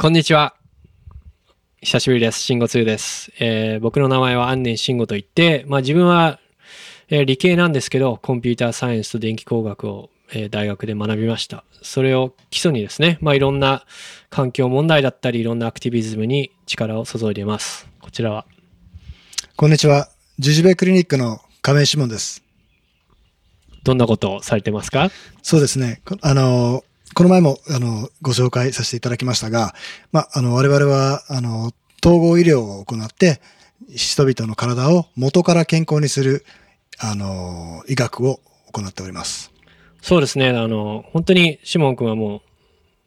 こんにちは。久しぶりです。慎吾2です。えー僕の名前は安年慎吾と言って、まあ自分は、えー理系なんですけど、コンピューターサイエンスと電気工学を、えー大学で学びました。それを基礎にですね、まあいろんな環境問題だったり、いろんなアクティビズムに力を注いでいます。こちらは。こんにちは。ジュジュベクリニックの亀井志門です。どんなことをされてますか？そうですね。こあの、この前も、あの、ご紹介させていただきましたが、まあ、あの、我々は、あの、統合医療を行って、人々の体を元から健康にする、あの、医学を行っております。そうですね。あの、本当にシモン君はもう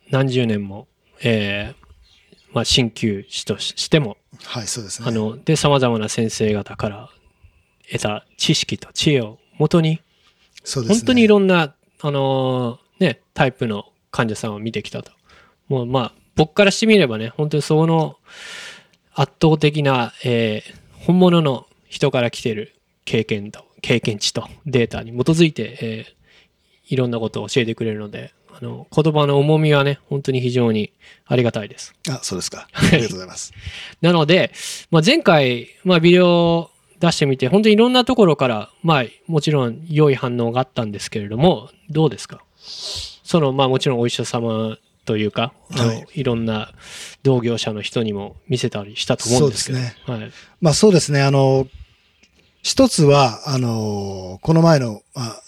何十年も、えーまあ鍼灸師としてもはい、そうですね。あの、で、様々な先生方から得た知識と知恵を元に、そうですね。本当にいろんな、あのーね、タイプの患者さんを見てきたと。もう、まあ、僕からしてみればね、本当にその圧倒的な、えー本物の人から来てる経験と、経験値とデータに基づいて、えーいろんなことを教えてくれるので、あの、言葉の重みはね、本当に非常にありがたいです。あ、そうですか。ありがとうございます。なので、まあ、前回、まあ、ビデオを出してみて、本当にいろんなところから、まあ、もちろん良い反応があったんですけれども、どうですか？その、まあ、もちろんお医者様というか、あのはいいろんな同業者の人にも見せたりしたと思うんですけど。そうですはい。まあそうですね。あの、一つは、あの、この前の、まあ、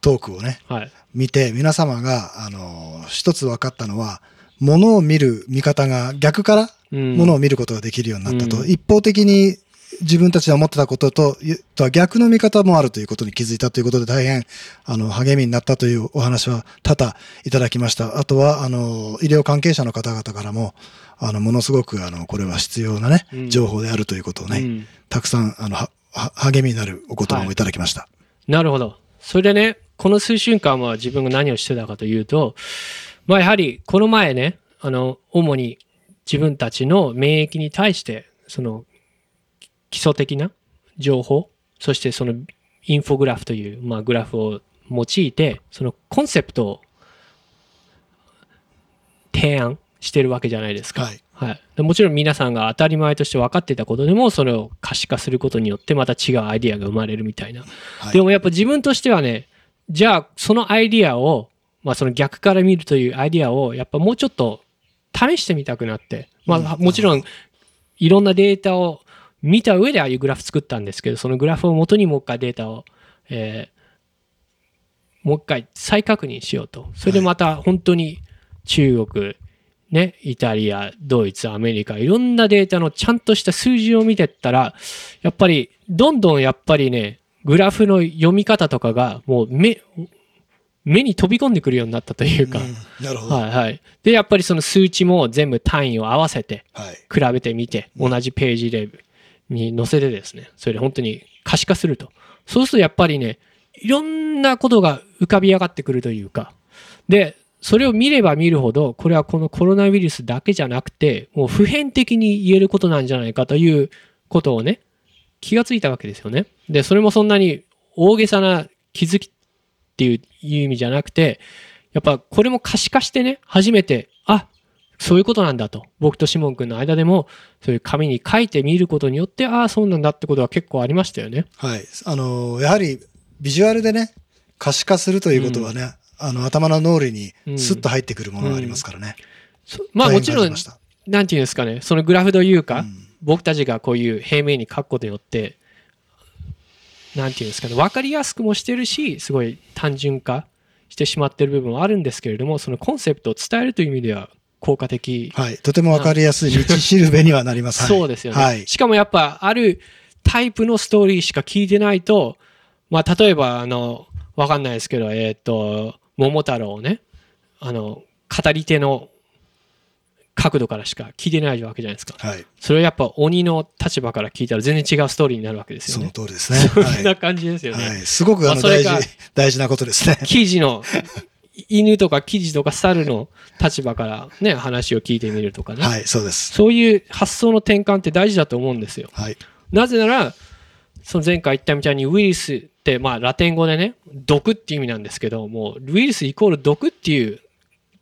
トークをね、はい。見て、皆様が、あの、一つ分かったのは、物を見る見方が逆からうん物を見ることができるようになったと。うん一方的に自分たちが思ってたことと、とは逆の見方もあるということに気づいたということで大変、あの、励みになったというお話は多々いただきました。あとは、あの、医療関係者の方々からも、あの、ものすごく、あの、これは必要なねう、ん情報であるということをね、うんたくさん、あの、はは励みになるお言葉もいただきました。なるほど。それでね、この数週間は自分が何をしてたかというと、まあやはりこの前ね、あの、主に自分たちの免疫に対して、その基礎的な情報、そしてそのインフォグラフという、まあ、グラフを用いて、そのコンセプトを提案してるわけじゃないですか。はい。はい、でもちろん皆さんが当たり前として分かっていたことでもそれを可視化することによってまた違うアイディアが生まれるみたいな、はい。でもやっぱ自分としてはねじゃあそのアイディアを、まあ、その逆から見るというアイディアをやっぱもうちょっと試してみたくなって、まあ、うん。もちろんいろんなデータを見た上でああいうグラフ作ったんですけどそのグラフを元にもう一回データを、えーもう一回再確認しようとそれでまた本当に中国ね、イタリア、ドイツ、アメリカ、いろんなデータのちゃんとした数字を見てったら、やっぱり、どんどんやっぱりね、グラフの読み方とかが、もう目、目に飛び込んでくるようになったというか、うんなるほど。はいはい。で、やっぱりその数値も全部単位を合わせて、はい。比べてみて、同じページでに載せてですね、それで本当に可視化すると。そうするとやっぱりね、いろんなことが浮かび上がってくるというか、で、それを見れば見るほど、これはこのコロナウイルスだけじゃなくて、もう普遍的に言えることなんじゃないかということをね、気がついたわけですよね。で、それもそんなに大げさな気づきっていう意味じゃなくて、やっぱこれも可視化してね、初めて、あそういうことなんだと。僕とシモン君の間でも、そういう紙に書いてみることによって、ああ、そうなんだってことは結構ありましたよね。はい。あの、やはり、ビジュアルでね、可視化するということはね、あの、頭の脳裏にスッと入ってくるものがありますからね。そまあ大変もちろん、なんていうんですかね、そのグラフというか、うん僕たちがこういう平面に書くことによって、なんていうんですかね、分かりやすくもしてるし、すごい単純化してしまってる部分はあるんですけれども、そのコンセプトを伝えるという意味では効果的はい。とてもわかりやすい道しるべにはなります。はいそうですよね。はい。しかもやっぱあるタイプのストーリーしか聞いてないと、まあ例えばあの、わかんないですけど、えっ、と、桃太郎をね、あの、語り手の角度からしか聞いてないわけじゃないですか。はい。それをやっぱ鬼の立場から聞いたら全然違うストーリーになるわけですよそのね。通りですね。そんは。ない感じですよね。はい。すごくあの大事まあ大事なことですね。記事の、犬とか記事とか猿の立場からね、話を聞いてみるとかね。はい。そうです。そういう発想の転換って大事だと思うんですよ。はい。なぜなら、その前回言ったみたいにウイルスって、まあラテン語でね、毒っていう意味なんですけど、もうウイルスイコール毒っていう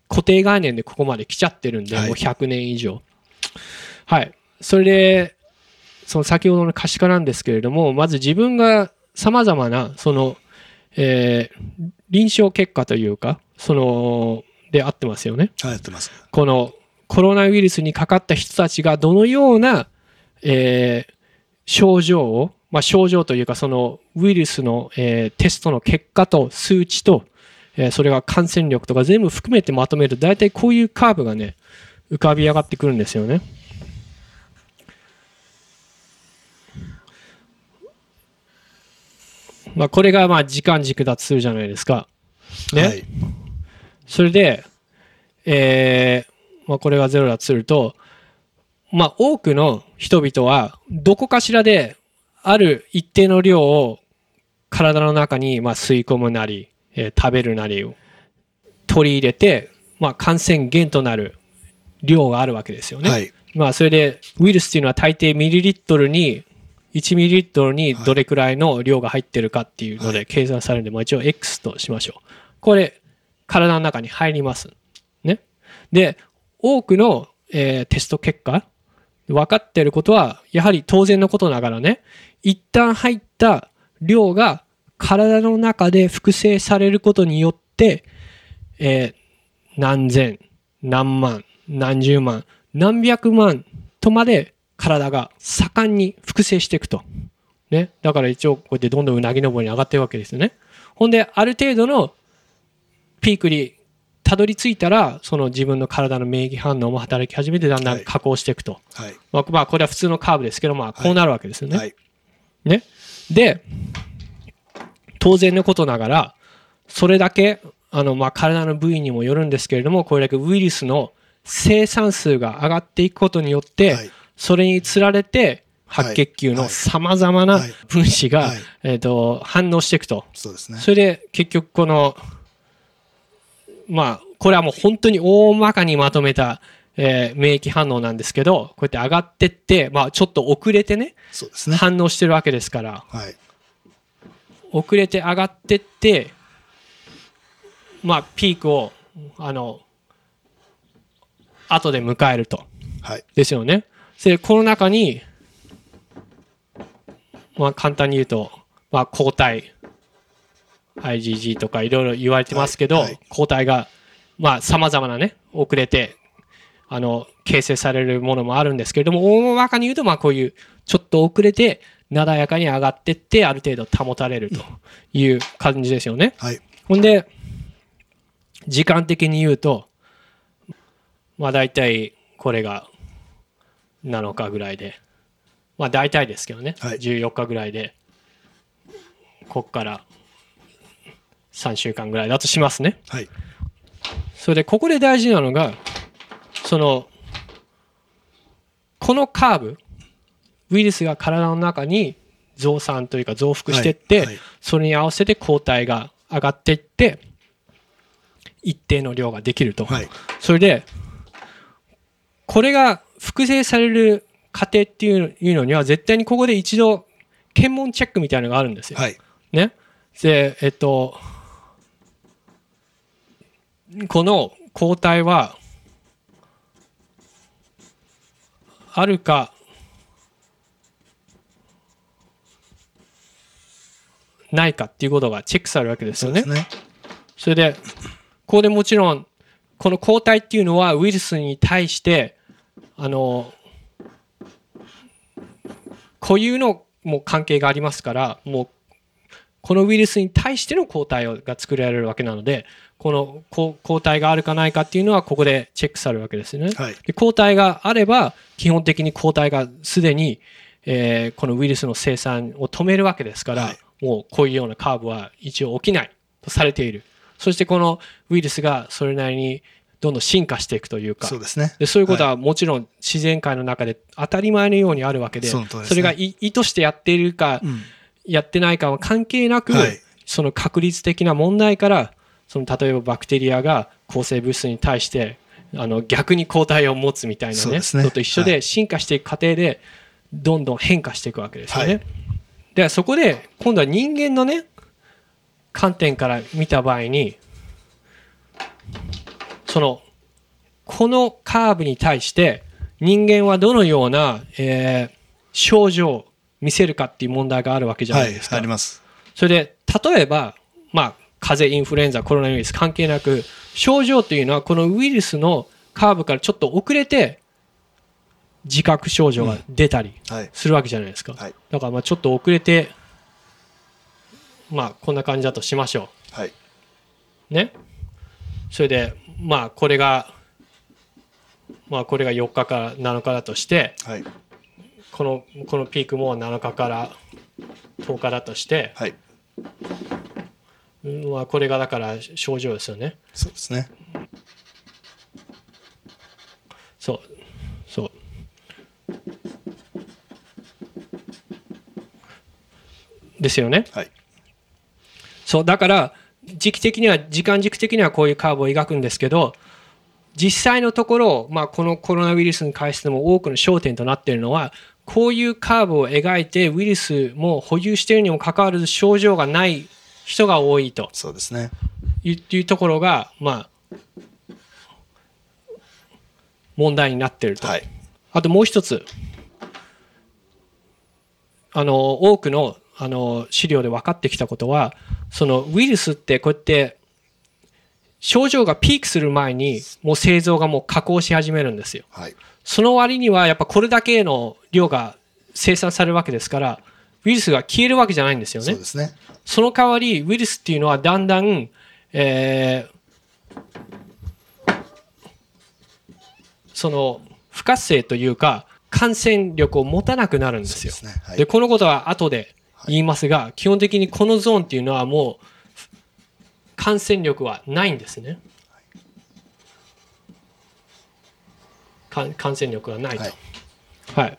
固定概念でここまで来ちゃってるんで、はいもう100年以上。はい。それで、その先ほどの可視化なんですけれども、まず自分が様々な、その、えー臨床結果というか、その、で合ってますよね。はい、やってます。このコロナウイルスにかかった人たちがどのような、えー症状を、まあ、症状というかそのウイルスの、えーテストの結果と数値と、えーそれが感染力とか全部含めてまとめると大体こういうカーブがね浮かび上がってくるんですよね。まあ、これがまあ時間軸だとするじゃないですか。ね。はい。それで、えーまあ、これがゼロだとすると、まあ、多くの人々は、どこかしらで、ある一定の量を体の中に、まあ、吸い込むなり、えー食べるなりを取り入れて、まあ、感染源となる量があるわけですよね。はい。まあ、それで、ウイルスっていうのは大抵ミリリットルに、1ミリリットルにどれくらいの量が入ってるかっていうので計算されるんで、まあ一応 X としましょう。これ、体の中に入ります。ね。で、多くの、えーテスト結果、分かっていることは、やはり当然のことながらね、一旦入った量が体の中で複製されることによって、えー何千、何万、何十万、何百万とまで体が盛んに複製していくと。ね。だから一応こうやってどんどんうなぎ登りに上がってるわけですよね。ほんで、ある程度のピークにたどり着いたら、その自分の体の免疫反応も働き始めてだんだん加工していくと。はい。まあ、まあ、これは普通のカーブですけど、まあ、こうなるわけですよね。はい。ね。で、当然のことながら、それだけ、あの、まあ、体の部位にもよるんですけれども、これだけウイルスの生産数が上がっていくことによって、はいそれにつられて、白血球のはい様々なはい分子が、はいえっ、と、反応していくと。そうですね。それで結局この、まあ、これはもう本当に大まかにまとめた、えー免疫反応なんですけど、こうやって上がってって、まあ、ちょっと遅れてね、ね。反応してるわけですから、はい。遅れて上がってって、まあ、ピークを、あの、後で迎えると。はい。ですよね。で、この中に、まあ、簡単に言うと、まあ、抗体、IgG とかいろいろ言われてますけど、はいはい抗体が、まあ、様々なね、遅れて、あの、形成されるものもあるんですけれども、大まかに言うと、まあ、こういう、ちょっと遅れて、なだやかに上がってって、ある程度保たれるという感じですよね。はい。ほんで、時間的に言うと、まあ大体これが7日ぐらいで、まあ大体ですけどね、はい14日ぐらいで、こっから3週間ぐらいだとしますね。はい。それでここで大事なのが、その、このカーブ、ウイルスが体の中に増産というか増幅していって、はいはいそれに合わせて抗体が上がっていって、一定の量ができると。はい。それで、これが複製される過程っていうのには、絶対にここで一度、検問チェックみたいなのがあるんですよ。はい。ね。で、えっと、この抗体は、あるか、ないかっていうことがチェックされるわけですよねそ。ね。それで、ここでもちろん、この抗体っていうのはウイルスに対して、あの、固有のもう関係がありますから、もう、このウイルスに対しての抗体が作られるわけなので、この抗抗体があるかないかっていうのは、ここでチェックされるわけですよね。はい。で抗体があれば、基本的に抗体がすでに、えーこのウイルスの生産を止めるわけですから、はいもうこういうようなカーブは一応起きないとされている。そしてこのウイルスがそれなりにどんどん進化していくというか、そうですね。でそういうことはもちろん自然界の中で当たり前のようにあるわけで、それがい意図してやっているか、うん。やってないかは関係なく、はいその確率的な問題からその例えばバクテリアが抗生物質に対してあの逆に抗体を持つみたいなねねのと一緒はで進化していく過程でどんどん変化していくわけですよね。はいでそこで今度は人間のね観点から見た場合にその、このカーブに対して人間はどのような、えー症状を見せるかっていう問題があるわけじゃはないいですか。あります。それで、例えば、まあ、風邪、インフルエンザ、コロナウイルス関係なく、症状というのはこのウイルスのカーブからちょっと遅れて、自覚症状が出たりはい。するわけじゃないですか。はい。だからまあちょっと遅れて、まあこんな感じだとしましょはい。う。ね。それで、まあこれが、まあこれが4日から7日だとして、はい。このこのピークも7日から10日だとして、はい。うん。まあこれがだから症状ですよね。そうですね。そう。そう。ですよね。はい。そう。だから、時期的には、時間軸的にはこういうカーブを描くん。ですけど、実際のところ、まあ、このコロナウイルスに関しても多くの焦点となっているのは、こういうカーブを描いて、ウイルスも保有しているにもかかわらず症状がない人が多いとそうですね。いういうところが、まあ、問題になっていると。はい。あともう一つ、あの多くのあの資料で分かってきたことは、そのウイルスってこうやって症状がピークする前にもう製造がもう加工し始めるんですよ。はい。その割にはやっぱこれだけの量が生産されるわけですから、ウイルスが消えるわけじゃないんですよねそう。ですね。その代わり、ウイルスっていうのはだんだん、えーその不活性というか、感染力を持たなくなるんですよ。ですね。はいで、。このことは後で言いますが、基本的にこのゾーンっていうのはもう、感染力はないんですね。か感染力がないと。はいはい。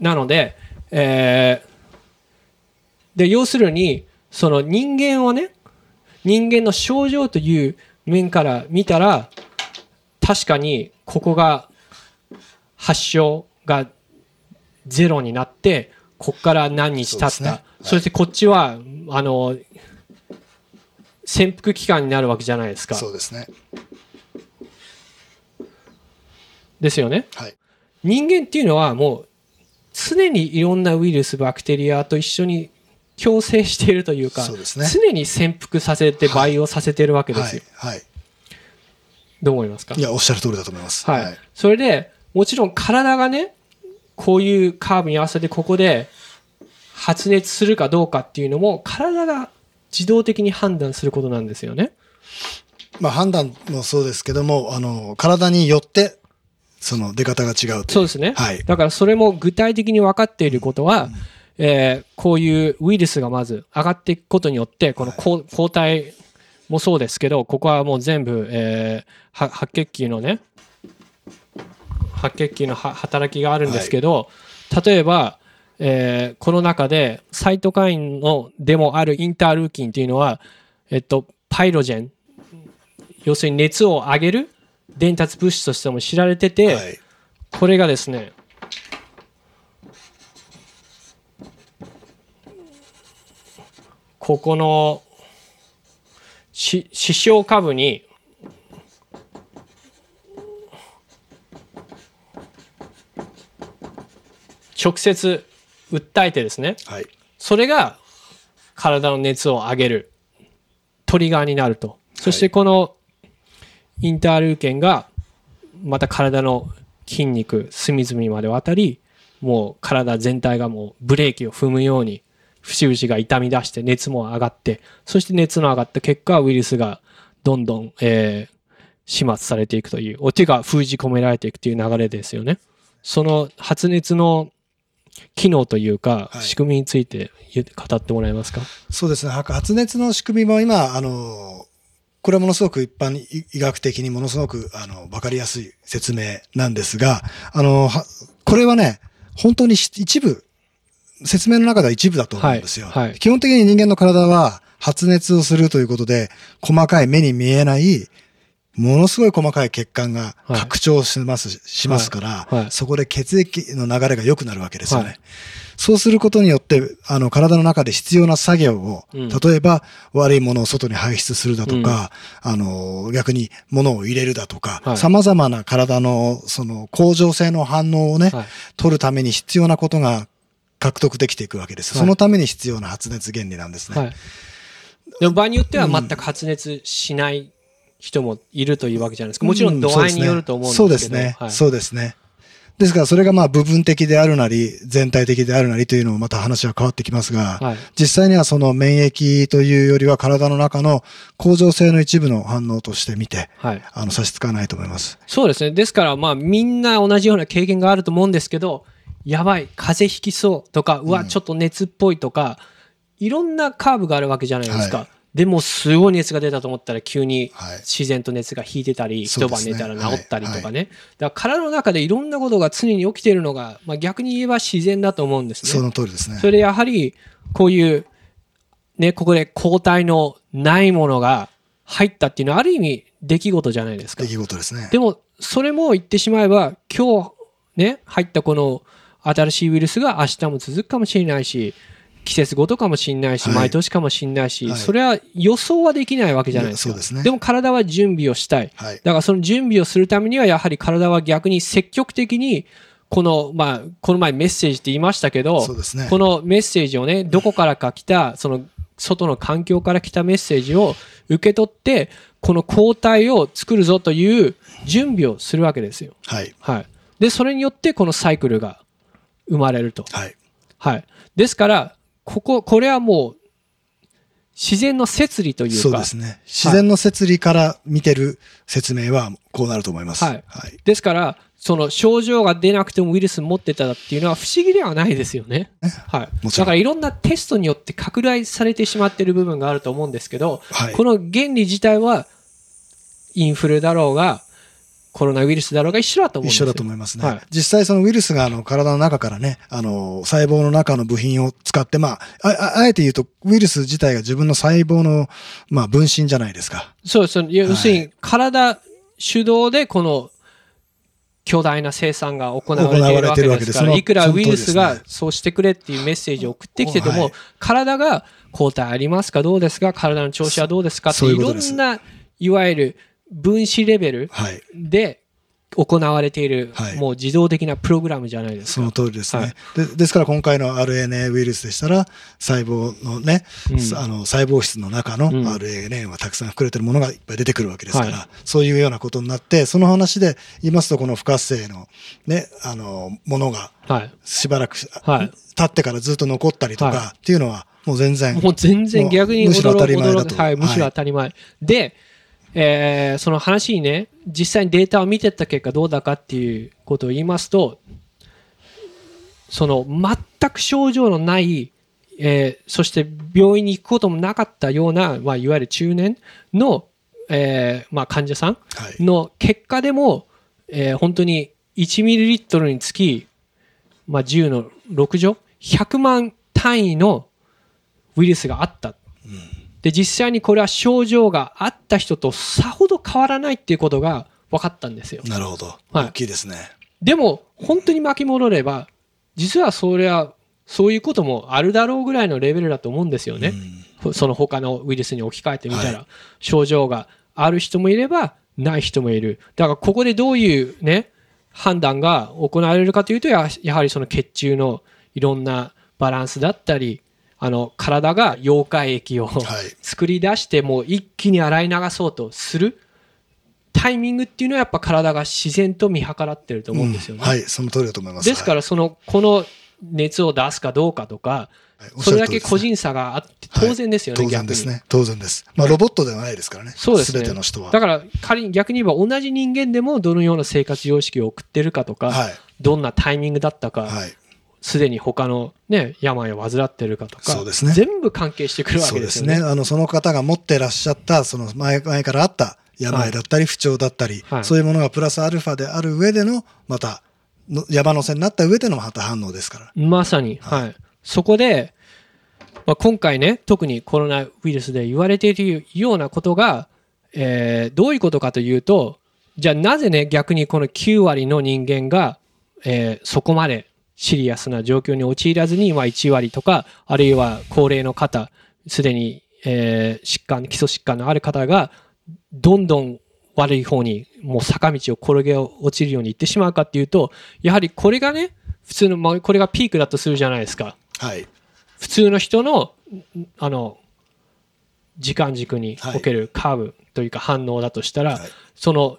なので、えーで、要するに、その人間をね、人間の症状という面から見たら、確かにここが発症がゼロになって、ここから何日経った。そ,、ねはいしてこっちは、あの、潜伏期間になるわけじゃないですか。そうですね。ですよね。はい。人間っていうのはもう常にいろんなウイルスバクテリアと一緒に共生しているというかね常に潜伏させて培養させてるわけですよ、はい。はい。どう思いますか？いや、おっしゃる通りだと思います。はい、それでもちろん体がねこういうカーブに合わせてここで発熱するかどうかっていうのも体が自動的に判断することなんですよねまあ、判断もそうですけども、あの、体によって、その出方が違うといそうですね、はい。だからそれも具体的に分かっていることは、えーこういうウイルスがまず上がっていくことによってこの抗抗体もそうですけどここはもう全部、えーは白血球のね白血球のは働きがあるんですけど、例えば、えーこの中でサイトカインのでもあるインタールーキンっていうのは、えっと、パイロジェン。要するに熱を上げる伝達物質としても知られてて、はい。これがですね、ここのし視床下部に直接訴えてですね、はい。それが体の熱を上げるトリガーになると。そしてこのインタールーケンがまた体の筋肉隅々まで渡り、もう体全体がもうブレーキを踏むように節々が痛み出して熱も上がって、そして熱の上がった結果ウイルスがどんどん、えー始末されていくという、お手が封じ込められていくという流れですよね。その発熱の機能というか、はい仕組みについて語ってもらえますか？そうですね。発熱の仕組みも今、あの、これはものすごく一般医医学的にものすごく、あの、わかりやすい説明なんですが、あの、はこれはね、本当にし一部、説明の中では一部だと思うんですよ。はいはい基本的に人間の体は発熱をするということで、細かい目に見えないものすごい細かい血管が拡張します、しますから、はいはいそこで血液の流れが良くなるわけですよね。はいそうすることによって、あの、体の中で必要な作業を、うん例えば悪いものを外に排出するだとか、あの、逆に物を入れるだとか、はい様々な体の、その、恒常性の反応をね、はい取るために必要なことが獲得できていくわけです。はいそのために必要な発熱原理なんですね。はい。でも場合によっては全く発熱しない人もいるというわけじゃないですか。もちろん度合いによると思うんですけど。そうですね。はいそうですね。ですから、それがまあ部分的であるなり、全体的であるなりというのもまた話は変わってきますが、はい。実際にはその免疫というよりは体の中の恒常性の一部の反応として見て、はい。あの、差し支えないと思います。そうですね。ですから、まあ、みんな同じような経験があると思うんですけど、やばい、風邪ひきそうとか、うわ、ちょっと熱っぽいとか、いろんなカーブがあるわけじゃないですか。はいでも、すごい熱が出たと思ったら、急にはい自然と熱が引いてたり、一晩寝たら治ったりとかね。だから、体の中でいろんなことが常に起きているのが、まあ、逆に言えば自然だと思うんですね。その通りですね。それでやはり、こういう、ね、ここで抗体のないものが入ったっていうのは、ある意味、出来事じゃないですか出。来事ですね。でも、それも言ってしまえば、今日ね、入ったこの新しいウイルスが明日も続くかもしれないし、季節ごとかもしれないし、はい毎年かもしれないし、はいそれは予想はできないわけじゃないですか。ですねも体は準備をしたい。はい。だからその準備をするためには、やはり体は逆に積極的に、この、まあ、この前メッセージって言いましたけど、ねこのメッセージをね、どこからか来た、その、外の環境から来たメッセージを受け取って、この抗体を作るぞという準備をするわけですよ。はい。はい。で、それによってこのサイクルが生まれると。はい。はい。ですから、ここ、これはもう、自然の摂理というか、そうですね。自然の摂理から見てる説明はこうなると思います。はいはい。ですから、その症状が出なくてもウイルス持ってたっていうのは不思議ではないですよね。はい。もちろんだからいろんなテストによって拡大されてしまっている部分があると思うんですけど、はいこの原理自体はインフルだろうが、コロナウイルスだろうが一緒だと思うんですよ。一緒だと思いますね。はい実際そのウイルスがあの体の中からね、あの細胞の中の部品を使って、まあ、あああえて言うとウイルス自体が自分の細胞の、まあ、分身じゃないですか。そうです。要するに体主導でこの巨大な生産が行われているわけでから、ですすそのいくらウイルスがそうしてくれっていうメッセージを送ってきてても、はい体が抗体ありますかどうですか体の調子はどうですかっていろんな、いわゆる分子レベルはい。で行われている、はいもう自動的なプログラムじゃないですか。その通りですね、はいで。ですから今回の RNA ウイルスでしたら、細胞のね、うんあの細胞質の中のうん RNA はたくさん膨れてるものがいっぱい出てくるわけですから、はそういうようなことになって、その話で言いますと、この不活性のね、あの、ものがはい。しばらく、はい経ってからずっと残ったりとか、はっていうのは、もう全然、もう全然逆にむしろ驚当たり前だと驚はい、むしろ当たり前。で、えーその話にね、実際にデータを見てった結果どうだかっていうことを言いますと、その全く症状のない、えーそして病院に行くこともなかったような、まあ、いわゆる中年の、えーまあ、患者さんはい。の結果でも、えー本当に1ミリリットルにつき、まあ、10の6乗100万単位のウイルスがあった。で実際にこれは症状があった人とさほど変わらないっていうことが分かったんですよ。なるほど。はい大きいですね。でも本当に巻き戻れば実はそれはそういうこともあるだろうぐらいのレベルだと思うんですよね。その他のウイルスに置き換えてみたら、はい症状がある人もいればない人もいる。だからここでどういうね、判断が行われるかというとや、やはりその血中のいろんなバランスだったり、あの体が溶解液を、はい。作り出してもう一気に洗い流そうとするタイミングっていうのはやっぱ体が自然と見計らってると思うんですよね。はい、その通りだと思います。ですからそのこの熱を出すかどうかとかはい、はいそれだけ個人差があって当然ですよね、当然逆にですね。当然です。まあ、ロボットではないですからね。そうですねべての人は。だから仮に逆に言えば同じ人間でもどのような生活様式を送ってるかとか、はい。どんなタイミングだったか、はい。すでに他のね病を患ってるかとかそうですね全部関係してくるわそうけですよね。ですね。あの、その方が持ってらっしゃった、その前前からあった病だったり、不調だったり、はいそういうものがプラスアルファである上での、また、の山の線になった上でのまた反応ですから。まさに、はい。そこで、まあ、今回ね、特にコロナウイルスで言われているようなことが、えーどういうことかというと、じゃあなぜね、逆にこの9割の人間が、えーそこまでシリアスな状況に陥らずに、まあ、1割とか、あるいは高齢の方、すでに、えー疾患、基礎疾患のある方が、どんどん悪い方に、もう坂道を転げ落ちるように行ってしまうかっていうと、やはりこれがね、普通の、まあ、これがピークだとするじゃないですか。はい。普通の人の、んあの、時間軸におけるカーブというか反応だとしたら、はいその、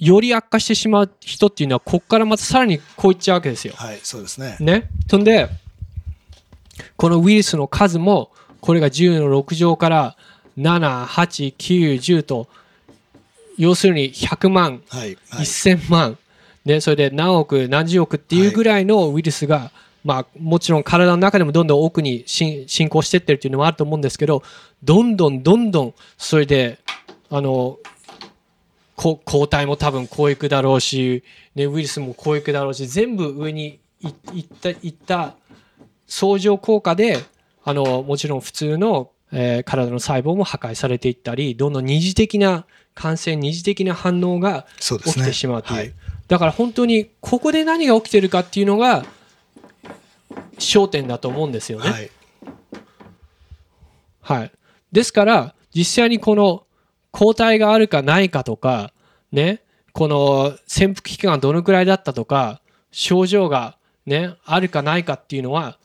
より悪化してしまう人っていうのは、ここからまたさらにこういっちゃうわけですよ。はい、そうですね。ね。そんで、このウイルスの数も、これが10の6乗から7、8、9、10と、要するに100万、はい。はい。1000万、ね、それで何億、何十億っていうぐらいのウイルスが、まあ、もちろん体の中でもどんどん奥に進進行していってるっていうのもあると思うんですけど、どんどんどんどん、それで、あの、こ抗体も多分こういくだろうし、ね、ウイルスもこういくだろうし、全部上にいいった、いった相乗効果で、あの、もちろん普通の、えー体の細胞も破壊されていったり、どんどん二次的な感染、二次的な反応が。起きてしまうという。はい。だから本当にここで何が起きてるかっていうのが焦点だと思うんですよね。はい。はい。ですから、実際にこの抗体があるかないかとか、ね、この潜伏期間がどのくらいだったとか、症状がね、あるかないかっていうのは、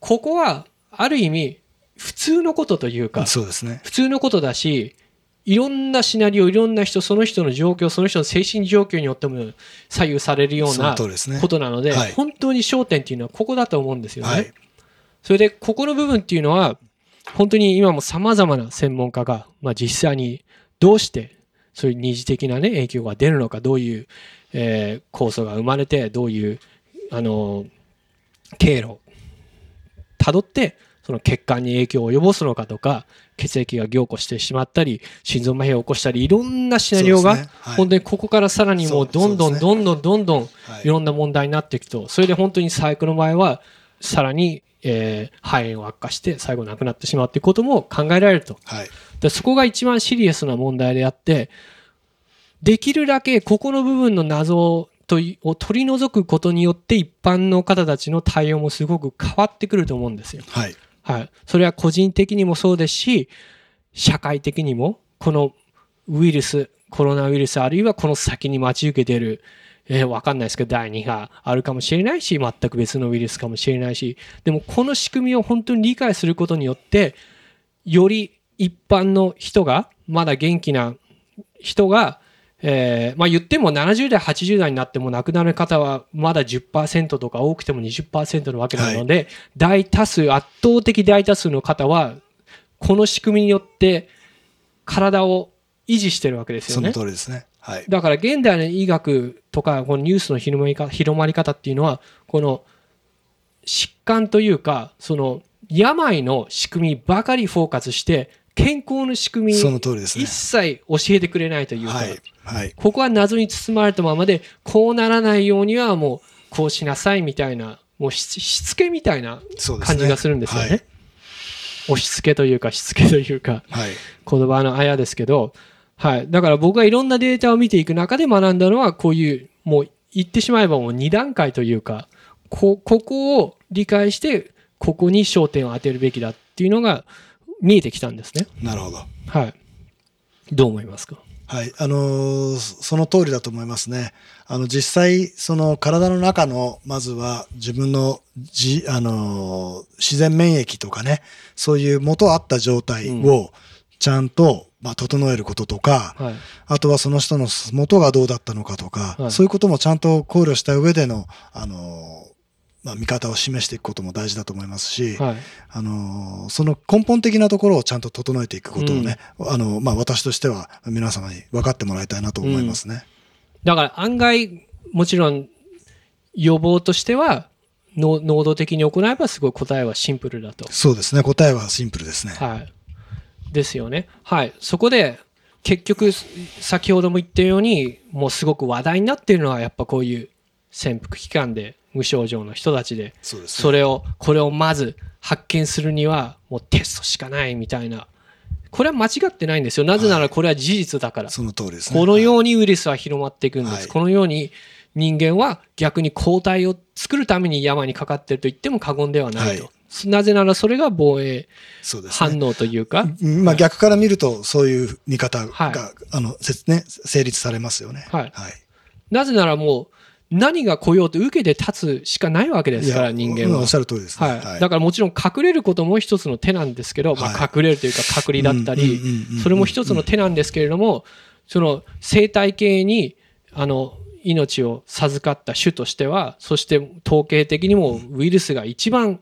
ここはある意味普通のことというか、そうですね。普通のことだし、いろんなシナリオ、いろんな人、その人の状況、その人の精神状況によっても左右されるような。ことなので、はい本当に焦点っていうのはここだと思うんですよね。はい。それで、ここの部分っていうのは、本当に今も様々な専門家が、まあ、実際にどうしてそういう二次的な、ね、影響が出るのか、どういう、えー酵素が生まれて、どういう、あの経路をたどって、その血管に影響を及ぼすのかとか、血液が凝固してしまったり、心臓麻痺を起こしたり、いろんなシナリオが、本当にここからさらにもうどんどんどんどんどんどんはい。いろんな問題になっていくと、それで本当に最悪の場合は、さらに、えー肺炎を悪化して最後亡くなってしまうということも考えられると。はい。でそこが一番シリアスな問題であって、できるだけここの部分の謎といを取り除くことによって一般の方たちの対応もすごく変わってくると思うんですよ。はい。はい。それは個人的にもそうですし、社会的にも、このウイルス、コロナウイルス、あるいはこの先に待ち受けてる、えーわかんないですけど、第2波あるかもしれないし、全く別のウイルスかもしれないし、でもこの仕組みを本当に理解することによって、より一般の人が、まだ元気な人が、えーまあ言っても70代、80代になっても亡くなる方はまだ10%とか多くても20%のわけなので、大多数、圧倒的大多数の方は、この仕組みによって体を維持してるわけですよねその。通りですね。はい。だから現代の医学とかこのニュースの広まりか広まり方っていうのはこの疾患というかその病の仕組みばかりフォーカスして健康の仕組みその通りですね一。切教えてくれないというか、はい。はい。ここは謎に包まれたままでこうならないようにはもうこうしなさいみたいなもうししつけみたいな。感じがするんですよね。はい。押し付けというかしつけというかはい。言葉のあやですけど、はい。だから僕がいろんなデータを見ていく中で学んだのは、こういう、もう言ってしまえばもう2段階というか、こ、ここを理解して、ここに焦点を当てるべきだっていうのが見えてきたんですね。なるほど。はい。どう思いますか？はい、あのーその通りだと思いますね。あの、実際、その体の中の、まずは自分のじ、あのー自然免疫とかね、そういう元あった状態をちゃんと、まあ、整えることとか、はい。あとはその人の元がどうだったのかとか、はいそういうこともちゃんと考慮した上での、あのーまあ、見方を示していくことも大事だと思いますし、はい。あのーその根本的なところをちゃんと整えていくことをね、あのまあ、私としては皆様に分かってもらいたいなと思いますね。だから案外、もちろん予防としては、の能動的に行えばすごい答えはシンプルだと。そうですね。答えはシンプルですね。はい。ですよね。はい。そこで、結局、先ほども言ったように、もうすごく話題になっているのは、やっぱこういう潜伏期間で無症状の人たちで、そね。それを、これをまず発見するには、もうテストしかないみたいなこれは間違ってないんですよ。なぜならこれは事実だから。その通りですね。このよううにウイルスは広まっていくんです。はいこのように人間は逆に抗体を作るために山にかかっていると言っても過言ではないと。はなぜならそれが防衛。反応というか、うんまあ逆から見ると、そういう見方が、はいあの、せね、成立されますよね。はいはい。なぜならもう何が来ようと受けて立つしかないわけですから、人間はうんおっし。ゃる通りですね。はい、だからもちろん隠れることも一つの手なんですけど、まあ、はい隠れるというか隔離だったうんうんりうんうんうんそれも一つの手なんですけれどもその生態系にあの命を授かった種としてはそして統計的にもウイルスが一番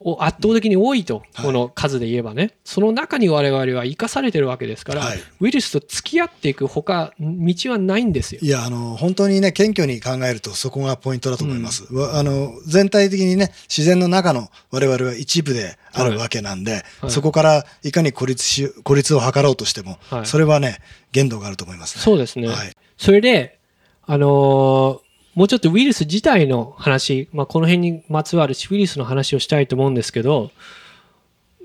お圧倒的に多いと、はいこの数で言えばねその中に我々は生かされてるわけですから、はいウイルスと付き合っていくほか道はないんですよ。いや、あの、本当にね、謙虚に考えるとそこがポイントだと思います。わあの、全体的にね、自然の中の我々は一部であるわけなんで、はいそこからいかに孤立し、孤立を図ろうとしても、はいそれはね、限度があると思いますね。そうですね。はい。それで、あのーもうちょっとウイルス自体の話、まあ、この辺にまつわるウイルスの話をしたいと思うんですけど、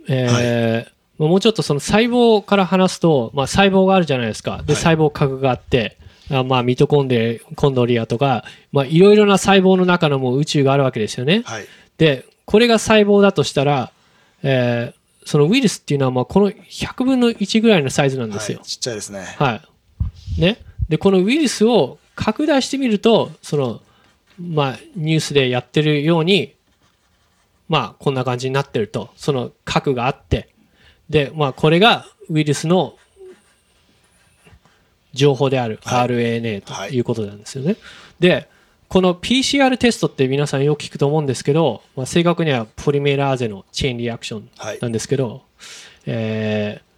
えーまあもうちょっとその細胞から話すと、まあ、細胞があるじゃないですか。で、はい細胞核があって、あまあ、ミトコンデコンドリアとか、まあ、いろいろな細胞の中のもう宇宙があるわけですよね。はい。で、これが細胞だとしたら、えーそのウイルスっていうのは、まあ、この100分の1ぐらいのサイズなんですよはい。ちっちゃいですね。はい。ね。で、このウイルスを拡大してみると、その、まあ、ニュースでやってるように、まあ、こんな感じになってると、その核があって、で、まあ、これがウイルスの情報であるはい。RNA とはい。いうことなんですよね。で、この PCR テストって皆さんよく聞くと思うんですけど、まあ、正確にはポリメラーゼのチェーンリアクションはい。なんですけど、えー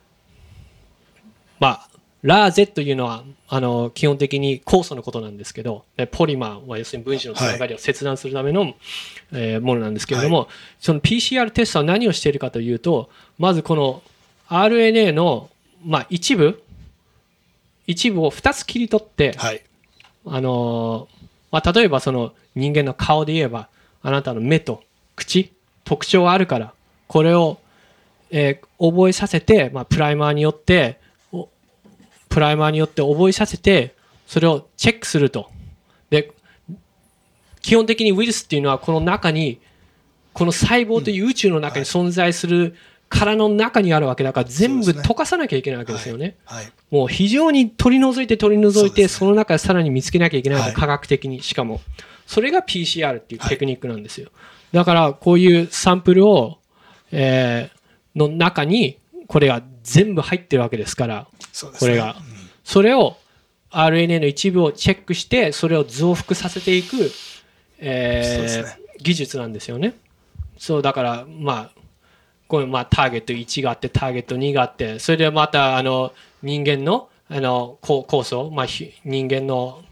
まあ、ラーゼというのはあの基本的に酵素のことなんですけど、でポリマーは要するに分子のつながりを切断するための、えーものなんですけれども、その PCR テストは何をしているかというと、まずこの RNA の、まあ、一部、一部を2つ切り取って、はい。あのーまあ、例えばその人間の顔で言えばあなたの目と口特徴があるからこれを、えー覚えさせて、まあ、プライマーによっておプライマーによって覚えさせてそれをチェックするとで基本的にウイルスっていうのはこの中にこの細胞という宇宙の中に存在する殻の中にあるわけだから全部溶かさなきゃいけないわけですよね。はい。もう非常に取り除いて取り除いて、その中でさらに見つけなきゃいけない科学的に、しかも。それが PCR っていうテクニックなんですよ。だから、こういうサンプルを、えーの中に、これが全部入ってるわけですから、ね。これが。それを RNA の一部をチェックして、それを増幅させていく、えーね技術なんですよね。そう、だから、まあ、これまあターゲット1があってターゲット2があってそれでまたあの人間のあのこ酵素、まあ、ひ人間の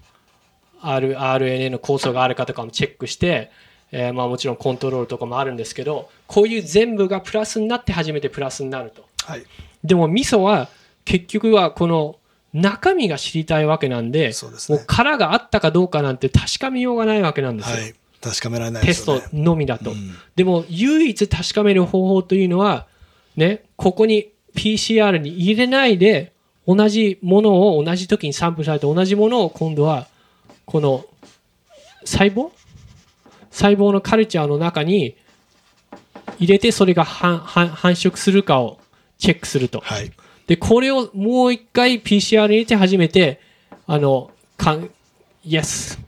R RNA の酵素があるかとかもチェックして、えーまあ、もちろんコントロールとかもあるんですけどこういう全部がプラスになって初めてプラスになるとはい。でも味噌は結局はこの中身が知りたいわけなんでそうですね。もう殻があったかどうかなんて確かめようがないわけなんですよ、はい。確かめられないテスト。のみだと、うん。でも唯一確かめる方法というのはねここに PCR に入れないで同じものを同じ時にサンプルされて同じものを今度はこの細胞？細胞のカルチャーの中に入れてそれが繁殖するかをチェックすると。はい。で、これをもう一回 PCR に入れて初めて、あの、かん、Yes。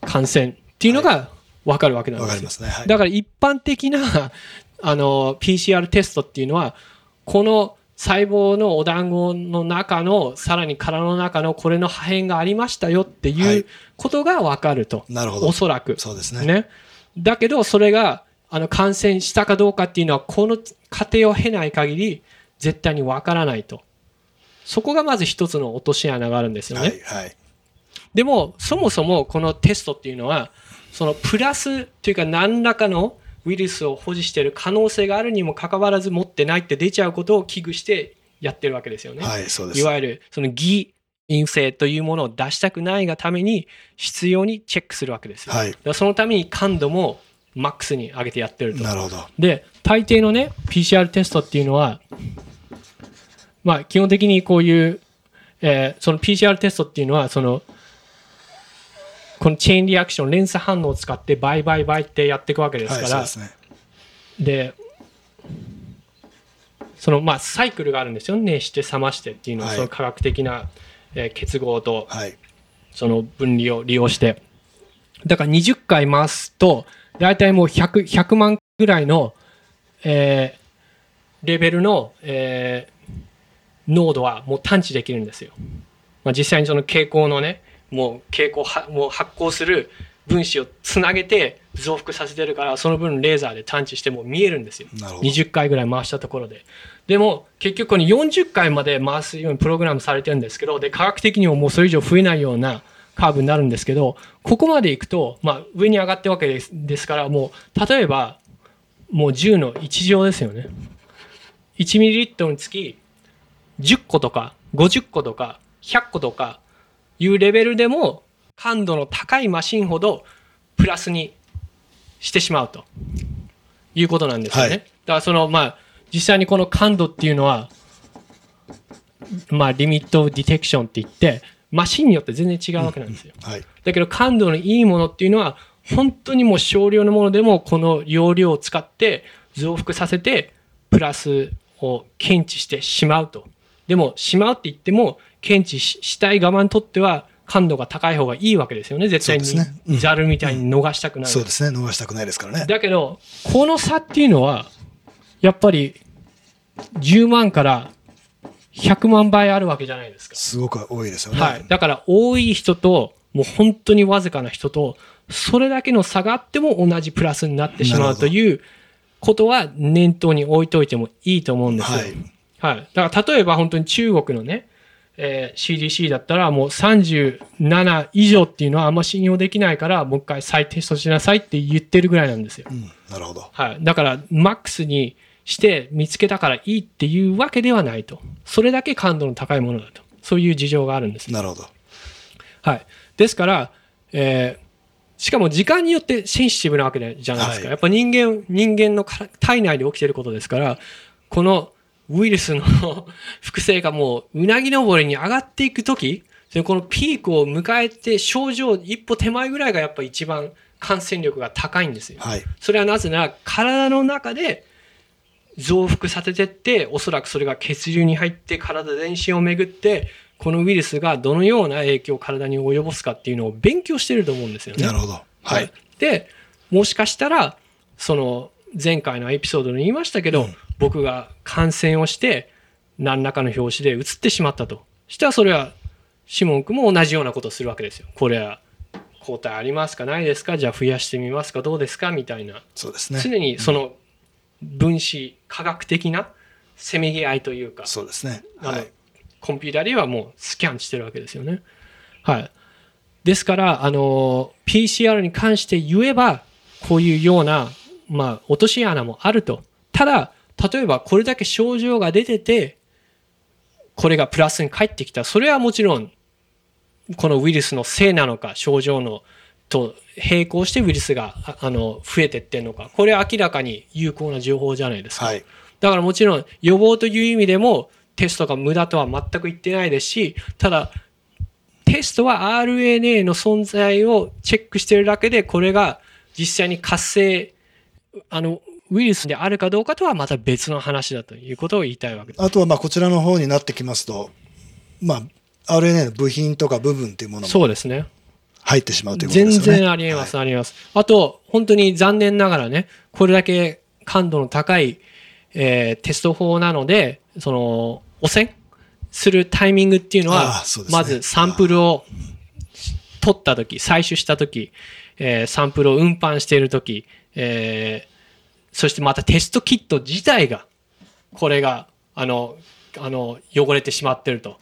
感染っていうのが分かるわけなんですよ。わかりますね。はい。だから一般的な あの PCR テストっていうのはこの細胞のお団子の中のさらに殻の中のこれの破片がありましたよってはいいうことが分かると、なるほどおそらく。そうですね。ね、だけどそれがあの感染したかどうかっていうのはこの過程を経ない限り絶対に分からないとそこがまず一つの落とし穴があるんですよね。はい。はい。でもそもそもこのテストっていうのはそのプラスというか何らかのウイルスを保持している可能性があるにもかかわらず持ってないって出ちゃうことを危惧してやってるわけですよね。はい。そうです。いわゆるその偽陰性というものを出したくないがために必要にチェックするわけですよ。はいそのために感度もマックスに上げてやってると。なるほど。で、大抵のね、PCR テストっていうのは、まあ、基本的にこういう、えーその PCR テストっていうのは、その、このチェーンリアクション、連鎖反応を使って、倍倍倍ってやっていくわけですはい、から、そうですね。で、その、まあ、サイクルがあるんですよ。熱して冷ましてっていうのは、はいその科学的な、えー結合と、はい。その分離を利用して。だから20回回すと、大体もう100、100万ぐらいの、えーレベルの、えー濃度はもう探知できるんですよ。まあ、実際にその蛍光のね、もう蛍光は、もう発光する分子をつなげて増幅させてるから、その分レーザーで探知しても見えるんですよ。なるほど。20回ぐらい回したところで。でも、結局この40回まで回すようにプログラムされてるんですけど、で、科学的にももうそれ以上増えないようなカーブになるんですけど、ここまで行くと、まあ、上に上がってるわけですですから、もう、例えば、もう10の1乗ですよね。1ミリリットルにつき、10個とか、50個とか、100個とかいうレベルでも、感度の高いマシンほど、プラスにしてしまうと。いうことなんですよね。はいだからそのまあ実際にこの感度っていうのはまあリミットディテクションって言ってマシンによって全然違うわけなんですよ。はい。だけど感度のいいものっていうのは本当にもう少量のものでもこの容量を使って増幅させてプラスを検知してしまうと。でもしまうって言っても検知ししたい側にとっては感度が高い方がいいわけですよね。絶対にザルみたいに逃したくない。そうですね。逃したくないですからね。だけど、この差っていうのは、やっぱり10万から100万倍あるわけじゃないですか。すごく多いですよね。はい。だから、多い人と、もう本当にわずかな人と、それだけの差があっても同じプラスになってしまうということは念頭に置いといてもいいと思うんですよ。はい。はい。だから例えば本当に中国のね、えー CDC だったらもう37以上っていうのはあんま信用できないからもう一回再テストしなさいって言ってるぐらいなんですよ。うん。なるほど。はい。だからマックスにして見つけたからいいっていうわけではないと。それだけ感度の高いものだと。そういう事情があるんです。なるほど。はい。ですから、えーしかも時間によってセンシティブなわけじゃないですか。はいやっぱ人間、人間の体内で起きていることですから、このウイルスの 複製がもううなぎ登りに上がっていくとき、それこのピークを迎えて症状一歩手前ぐらいがやっぱ一番感染力が高いんですよ。はい。それはなぜなら体の中で増幅させてっておそらくそれが血流に入って体全身を巡ってこのウイルスがどのような影響を体に及ぼすかっていうのを勉強してると思うんですよね。なるほど。はい。でもしかしたらその前回のエピソードで言いましたけど、うん僕が感染をして何らかの表紙で移ってしまったとしたらそれはシモン君も同じようなことをするわけですよ。これは抗体ありますか？ないですか？じゃあ増やしてみますか？どうですか？みたいなそうですね。常にその分子科学的なせめぎ合いというか、そうですね。はい。コンピューターではもうスキャンしてるわけですよね。はい。ですから、あの、PCR に関して言えば、こういうような、まあ、落とし穴もあると。ただ、例えばこれだけ症状が出てて、これがプラスに返ってきた。それはもちろん、このウイルスのせいなのか、症状のと並行してウイルスがああの増えてってんのか。これは明らかに有効な情報じゃないですか。はい。だからもちろん予防という意味でもテストが無駄とは全く言ってないですし、ただテストは RNA の存在をチェックしてるだけで、これが実際に活性、あの、ウイルスであるかどうかとはまた別の話だということを言いたいわけです。あとは、まあ、こちらの方になってきますと、まあ、RNA の部品とか部分っていうものもそうですね。入ってしまうということで全すよね。然ありえます、ありえます。あと、本当に残念ながらね、これだけ感度の高い、えーテスト法なので、その、汚染するタイミングっていうのあはねまずサンプルを取ったとき、採取したとき、えーサンプルを運搬しているとき、えーそしてまたテストキット自体が、これが、あの、あの、汚れてしまってると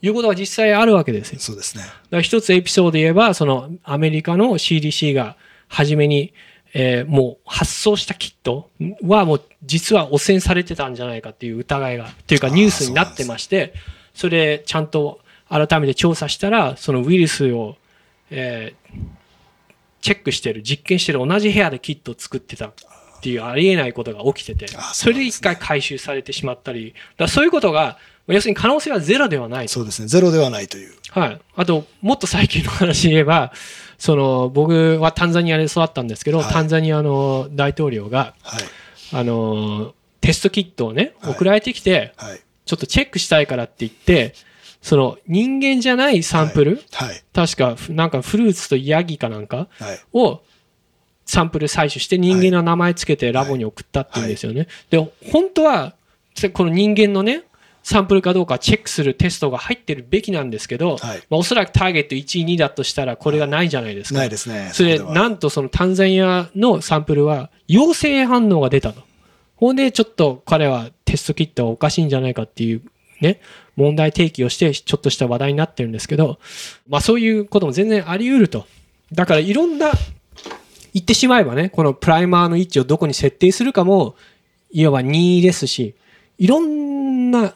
いうことが実際あるわけですよ。そうですね。だから一つエピソードで言えば、そのアメリカの CDC が初めに、えーもう発送したキットはもう実は汚染されてたんじゃないかっていう疑いが、というかニュースになってまして、それでちゃんと改めて調査したら、そのウイルスを、えーチェックしてる、実験してる同じ部屋でキットを作ってたっていうありえないことが起きてて、あそれで一回回収されてしまったり、だそういうことが、要するに可能性はゼロではない。そうですね。ゼロではないという。はい。あと、もっと最近の話で言えば、その、僕はタンザニアで育ったんですけど、はいタンザニアの大統領が、はい。あの、テストキットをね、はい送られてきて、はい。ちょっとチェックしたいからって言って、その人間じゃないサンプル、はい。確かふなんかフルーツとヤギかなんかはい。をサンプル採取して人間の名前つけてラボに送ったっていうんですよね。で、本当はつこの人間のね、サンプルかどうかチェックするテストが入ってるべきなんですけど、はいまあ、おそらくターゲット1位、2だとしたらこれがないじゃないですか。ないですね。それなんとそのタンザニアのサンプルは陽性反応が出たと。ほんで、ちょっと彼はテストキットはおかしいんじゃないかっていうね、問題提起をして、ちょっとした話題になってるんですけど、まあそういうことも全然あり得ると。だからいろんな、言ってしまえばね、このプライマーの位置をどこに設定するかも、いわば任意ですし、いろんな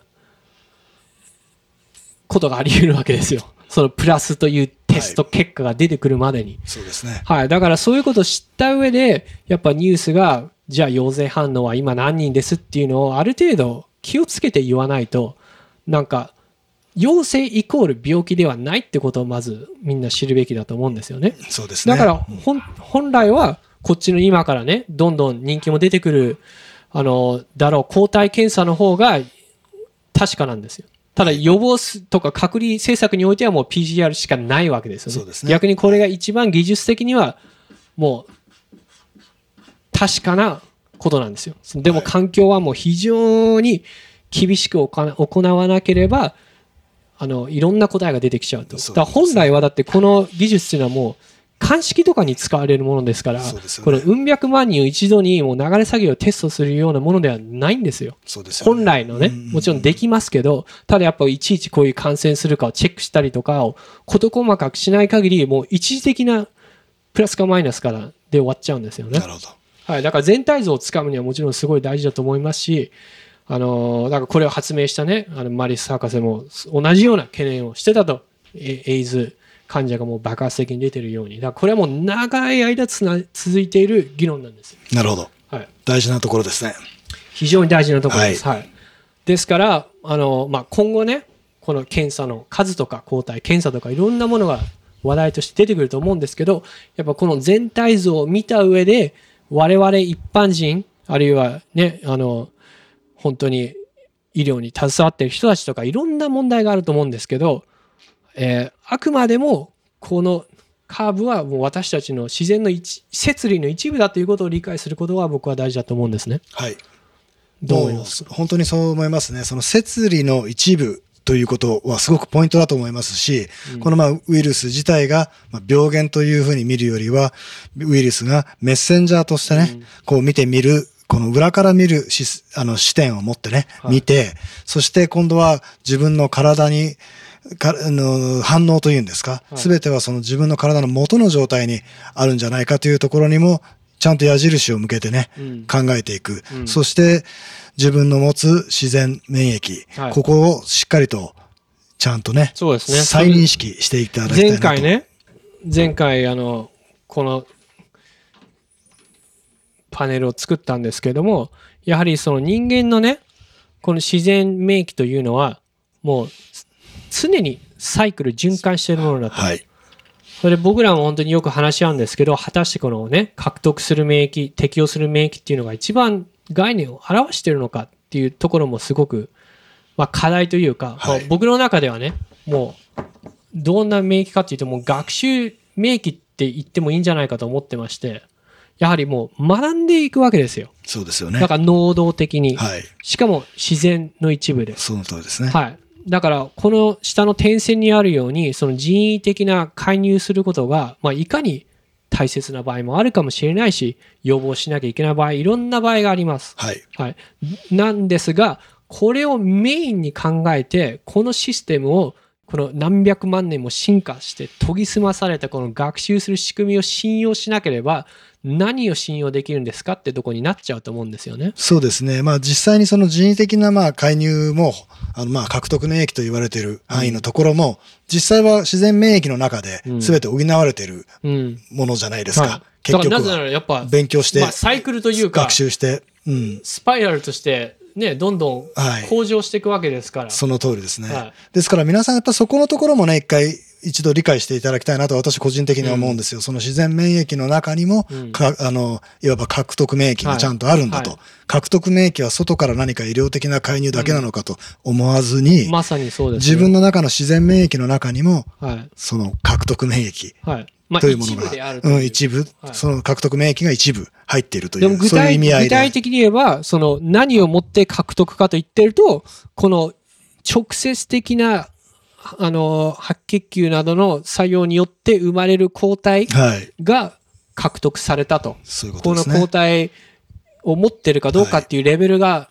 ことがあり得るわけですよ。そのプラスというテスト結果が出てくるまでに。そうですね。はい。だからそういうことを知った上で、やっぱニュースが、じゃあ陽性反応は今何人ですっていうのをある程度気をつけて言わないと、なんか、陽性イコール病気ではないってことをまずみんな知るべきだと思うんですよね。そうですね。だから、ほん本来はこっちの今からね、どんどん人気も出てくる、あの、だろう、抗体検査の方が確かなんですよ。ただ予防すとか隔離政策においてはもう PCR しかないわけですよね。そうですね逆にこれが一番技術的にはもう確かなことなんですよ。でもはい環境はもう非常に厳しく行わなければ、あの、いろんな答えが出てきちゃうと。だ本来はだってこの技術っていうのはもう鑑識とかに使われるものですから、ねこのうん百万人を一度にもう流れ作業をテストするようなものではないんですよ。そうですよね本来のね、うんもちろんできますけど、ただやっぱいちいちこういう感染するかをチェックしたりとかを事細かくしない限り、もう一時的なプラスかマイナスからで終わっちゃうんですよねな。るほど。はい、だから全体像をつかむにはもちろんすごい大事だと思いますし、あのーだからこれを発明したね、あのマリス博士も同じような懸念をしてたと、エエイズ患者がもう爆発的に出てるように、だからこれはもう長い間つな続いている議論なんですよ。なるほど。はい、大事なところですね。非常に大事なところです。はいですから、あのまあ、今後ね、この検査の数とか抗体検査とかいろんなものが話題として出てくると思うんですけど、やっぱこの全体像を見た上で、我々一般人、あるいはね、あの、本当に医療に携わっている人たちとかいろんな問題があると思うんですけど、えーあくまでもこのカーブはもう私たちの自然の一摂理の一部だということを理解することが僕は大事だと思うんですね。はい。どう思います？もう本当にそう思いますね。その摂理の一部ということはすごくポイントだと思いますし、このまあウイルス自体がまあ病原というふうに見るよりは、ウイルスがメッセンジャーとしてね、こう見てみる、この裏から見るしあの視点を持ってね、はい見て、そして今度は自分の体に、かあの反応というんですか、はい。すべてはその自分の体の元の状態にあるんじゃないかというところにも、ちゃんと矢印を向けてね、うん。考えていく。うん。そして、自分の持つ自然免疫、はい。ここをしっかりと、ちゃんとね、そうですね。再認識していただきたい。前回ね、前回、あの、このパネルを作ったんですけども、やはりその人間のね、この自然免疫というのは、もう常にサイクル循環しているものだと。はい。それ僕らも本当によく話し合うんですけど、果たしてこのね、獲得する免疫、適応する免疫っていうのが一番概念を表しているのかっていうところもすごく、まあ課題というか、はいまあ僕の中ではね、もう、どんな免疫かっていうと、もう学習免疫って言ってもいいんじゃないかと思ってまして、やはりもう学んでいくわけですよ。そうですよね。だから能動的に、はい。しかも自然の一部で。その通りですね。はい。だから、この下の点線にあるように、その人為的な介入することが、まあ、いかに大切な場合もあるかもしれないし、予防しなきゃいけない場合、いろんな場合があります。はい。はい。なんですが、これをメインに考えて、このシステムをこの何百万年も進化して研ぎ澄まされたこの学習する仕組みを信用しなければ何を信用できるんですかってとこになっちゃうと思うんですよね。そうですね。まあ実際にその人為的なまあ介入も、あのまあ獲得免疫と言われている範囲のところも、実際は自然免疫の中でうん全て補われているうん。ものじゃないですか。はい結局なぜなはらやっぱ、勉強して、まあ、サイクルというか学、習して、うん。スパイラルとしてね、どんどんはい向上していくわけですから。その通りですね。はいですから皆さんやっぱそこのところもね、一回一度理解していただきたいなと私個人的には思うんですよ。その自然免疫の中にも、うんかあの、いわば獲得免疫がちゃんとあるんだと。はい獲得免疫は外から何か医療的な介入だけなのかと思わずに、まさにそうです、自分の中の自然免疫の中にも、はい。その獲得免疫はい。まあ、というものが、ううん、一部、はいその獲得免疫が一部入っているという、そういう体意味合いで。具体的に言えば、その何をもって獲得かと言ってると、この直接的なあの白血球などの作用によって生まれる抗体はい。が獲得されたと。そういうこことのですね。抗体を持ってるかどうかっていうレベルが、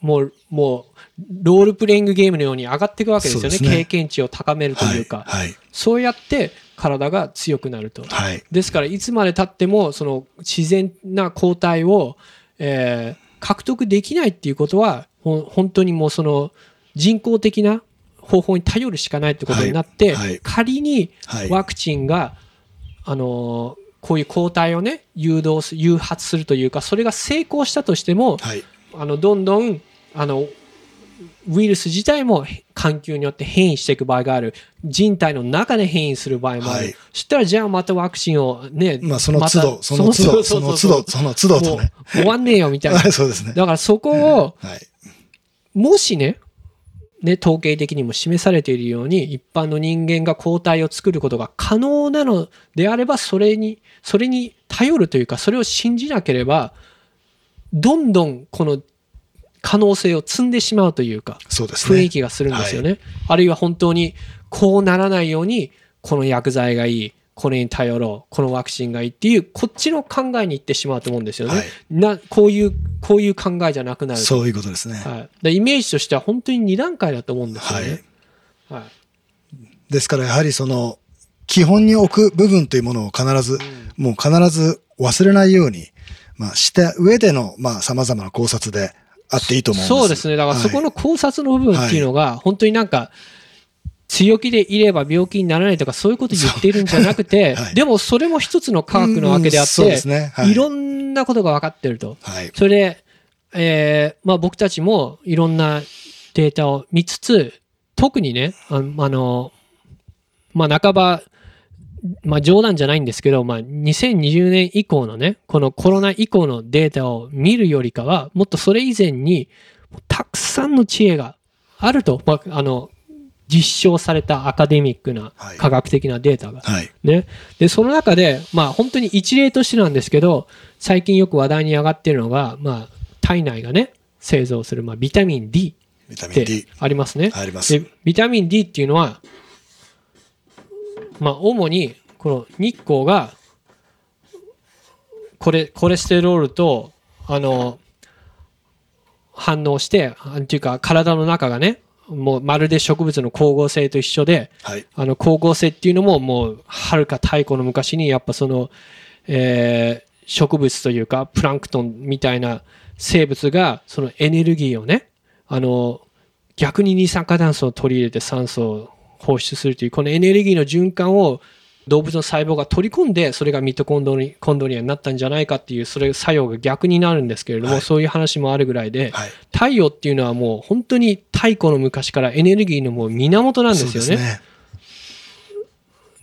もう、もう、ロールプレイングゲームのように上がっていくわけですよね。ね経験値を高めるというか、はい。そうやって体が強くなると。はい。ですから、いつまでたっても、その自然な抗体を、えー獲得できないっていうことは、本当にもうその人工的な方法に頼るしかないってことになって、はいはい仮にはい。ワクチンが、あのーこういう抗体をね、誘導す、誘発するというか、それが成功したとしても、はい。あの、どんどん、あの、ウイルス自体も環境によって変異していく場合がある。人体の中で変異する場合もある。はいそしたら、じゃあまたワクチンをね、まあ、その都度、またその都度、その都度、その都度とね。終わんねえよみたいな。はい、そうですね。だからそこを、はい。もしね、ね、統計的にも示されているように、一般の人間が抗体を作ることが可能なのであれば、それに、それに頼るというか、それを信じなければ、どんどんこの可能性を積んでしまうというか、そうですね。雰囲気がするんですよね。あるいは本当にこうならないように、この薬剤がいい、これに頼ろう、このワクチンがいいっていう、こっちの考えに行ってしまうと思うんですよね。はいなこういう、こういう考えじゃなくなると。そういうことですね。はい、でイメージとしては本当に2段階だと思うんですよね。はいですから、やはりその、基本に置く部分というものを必ず、もう必ず忘れないように、まあ、した上での、まあ、様々な考察であっていいと思うんです。そうですね。だからそこはいの考察の部分っていうのが、本当になんか、強気でいれば病気にならないとかそういうこと言っているんじゃなくて、はいでもそれも一つの科学のわけであって、すね。はいいろんなことが分かってると。はい。それで、えーまあ、僕たちもいろんなデータを見つつ、特にね、あの、あのまあ、半ば、まあ、冗談じゃないんですけど、まあ、2020年以降のね、このコロナ以降のデータを見るよりかは、もっとそれ以前に、たくさんの知恵があると、まあ、あの、実証されたアカデミックなはい科学的なデータが。はい。ね。で、その中で、まあ本当に一例としてなんですけど、最近よく話題に上がっているのが、まあ体内がね、製造する、まあ、ビタミン D っビタミン D て。ありますね。あります。で、ビタミン D っていうのは、まあ主にこの日光が、コレコレステロールと、あの、反応して、なんていうか体の中がね、もうまるで植物の光合成と一緒で、はい。あの光合成っていうのももうはるか太古の昔にやっぱその、えー植物というかプランクトンみたいな生物がそのエネルギーをねあの逆に二酸化炭素を取り入れて酸素を放出するというこのエネルギーの循環を動物の細胞が取り込んでそれがミトコンドリコンドリアになったんじゃないかっていうそれ作用が逆になるんですけれども、はいそういう話もあるぐらいで、はい。太陽っていうのはもう本当に太古の昔からエネルギーのもう源なんですよね。ですね。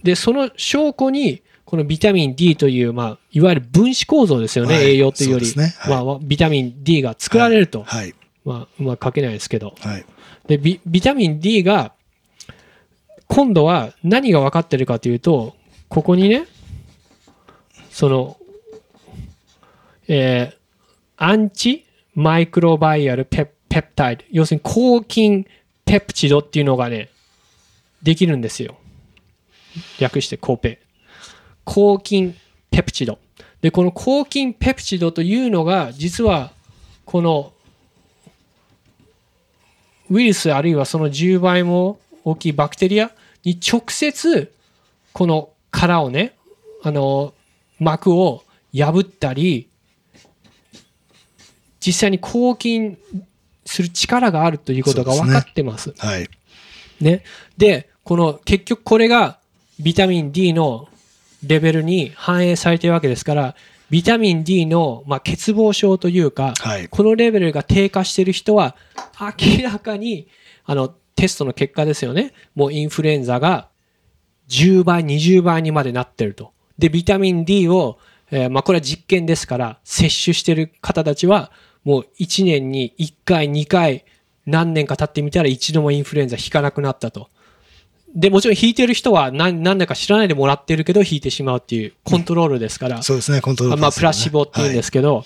で、その証拠に、このビタミン D という、まあ、いわゆる分子構造ですよね、はい栄養というより、ねはいまあ、ビタミン D が作られると、はい。まあ、うまく書けないですけど、はい。でビ、ビタミン D が、今度は何が分かってるかというと、ここにね、その、えーアンチマイクロバイアルペペプタイド、要するに抗菌ペプチドっていうのがね、できるんですよ。略して抗ペ。抗菌ペプチド。で、この抗菌ペプチドというのが、実は、このウイルスあるいはその10倍も大きいバクテリアに直接、この殻をね、あの、膜を破ったり、実際に抗菌する力があるということが分かってます。はい。ね。で、この結局これがビタミン D のレベルに反映されているわけですから、ビタミン D の、まあ、欠乏症というか、はいこのレベルが低下している人は、明らかに、あの、テストの結果ですよね。もうインフルエンザが10倍、20倍にまでなってると。で、ビタミン D を、えーまあ、これは実験ですから、摂取している方たちは、もう1年に1回、2回、何年か経ってみたら一度もインフルエンザ引かなくなったと。で、もちろん引いてる人は何何だか知らないでもらってるけど引いてしまうっていうコントロールですから、そうですね、コントロール、あまあ、プラシボっていうんですけど、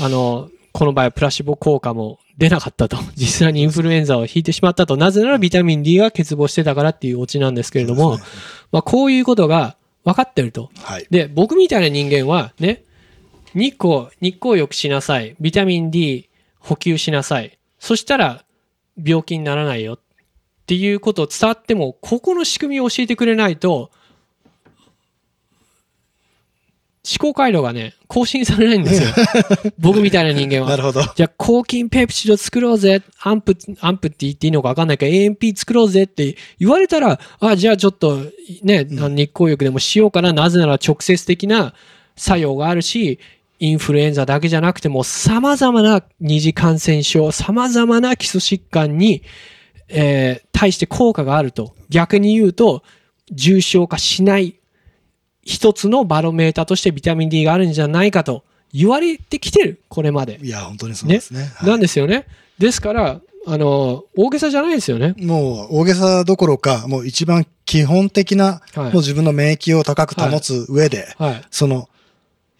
あの、この場合はプラシボ効果も出なかったと。実際にインフルエンザを引いてしまったと。なぜならビタミン D が欠乏してたからっていうオチなんですけれども、そうですまあ、こういうことが分かってると。はい。で、僕みたいな人間はね、日光、日光浴しなさい。ビタミン D 補給しなさい。そしたら病気にならないよっていうことを伝わっても、ここの仕組みを教えてくれないと、思考回路がね、更新されないんですよ。僕みたいな人間は。なるほど。じゃあ、抗菌ペプチド作ろうぜ。アンプ、アンプって言っていいのか分かんないけど、AMP 作ろうぜって言われたら、あ、じゃあちょっとね、あの日光浴でもしようかな。なぜなら直接的な作用があるし、インフルエンザだけじゃなくても、様々な二次感染症、様々な基礎疾患に、えー対して効果があると。逆に言うと、重症化しない一つのバロメーターとしてビタミン D があるんじゃないかと言われてきてる。これまで。いや、本当にそうですね。はいなんですよね。ですから、あの、大げさじゃないですよね。もう大げさどころか、もう一番基本的な、はいもう自分の免疫を高く保つ上で、はい。その、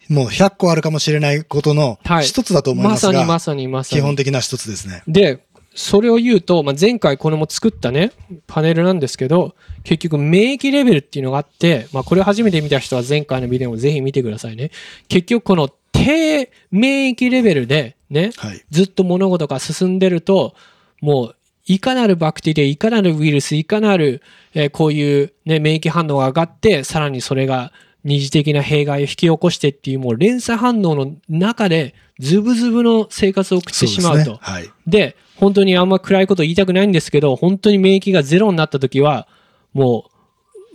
もう100個あるかもしれないことのはい一つだと思いまますが、さにまさにまさ基本に。的な一つですね。で、それを言うと、まあ、前回これも作ったね、パネルなんですけど、結局免疫レベルっていうのがあって、まあ、これを初めて見た人は前回のビデオをぜひ見てくださいね。結局この低免疫レベルでね、はい。ずっと物事が進んでると、もう、いかなるバクテリア、いかなるウイルス、いかなる、えーこういう、ね、免疫反応が上がって、さらにそれが二次的な弊害を引き起こしてっていう、もう連鎖反応の中で、ズブズブの生活を送ってしまうと。そうですね。はい。で、本当にあんま暗いこと言いたくないんですけど、本当に免疫がゼロになった時は、もう、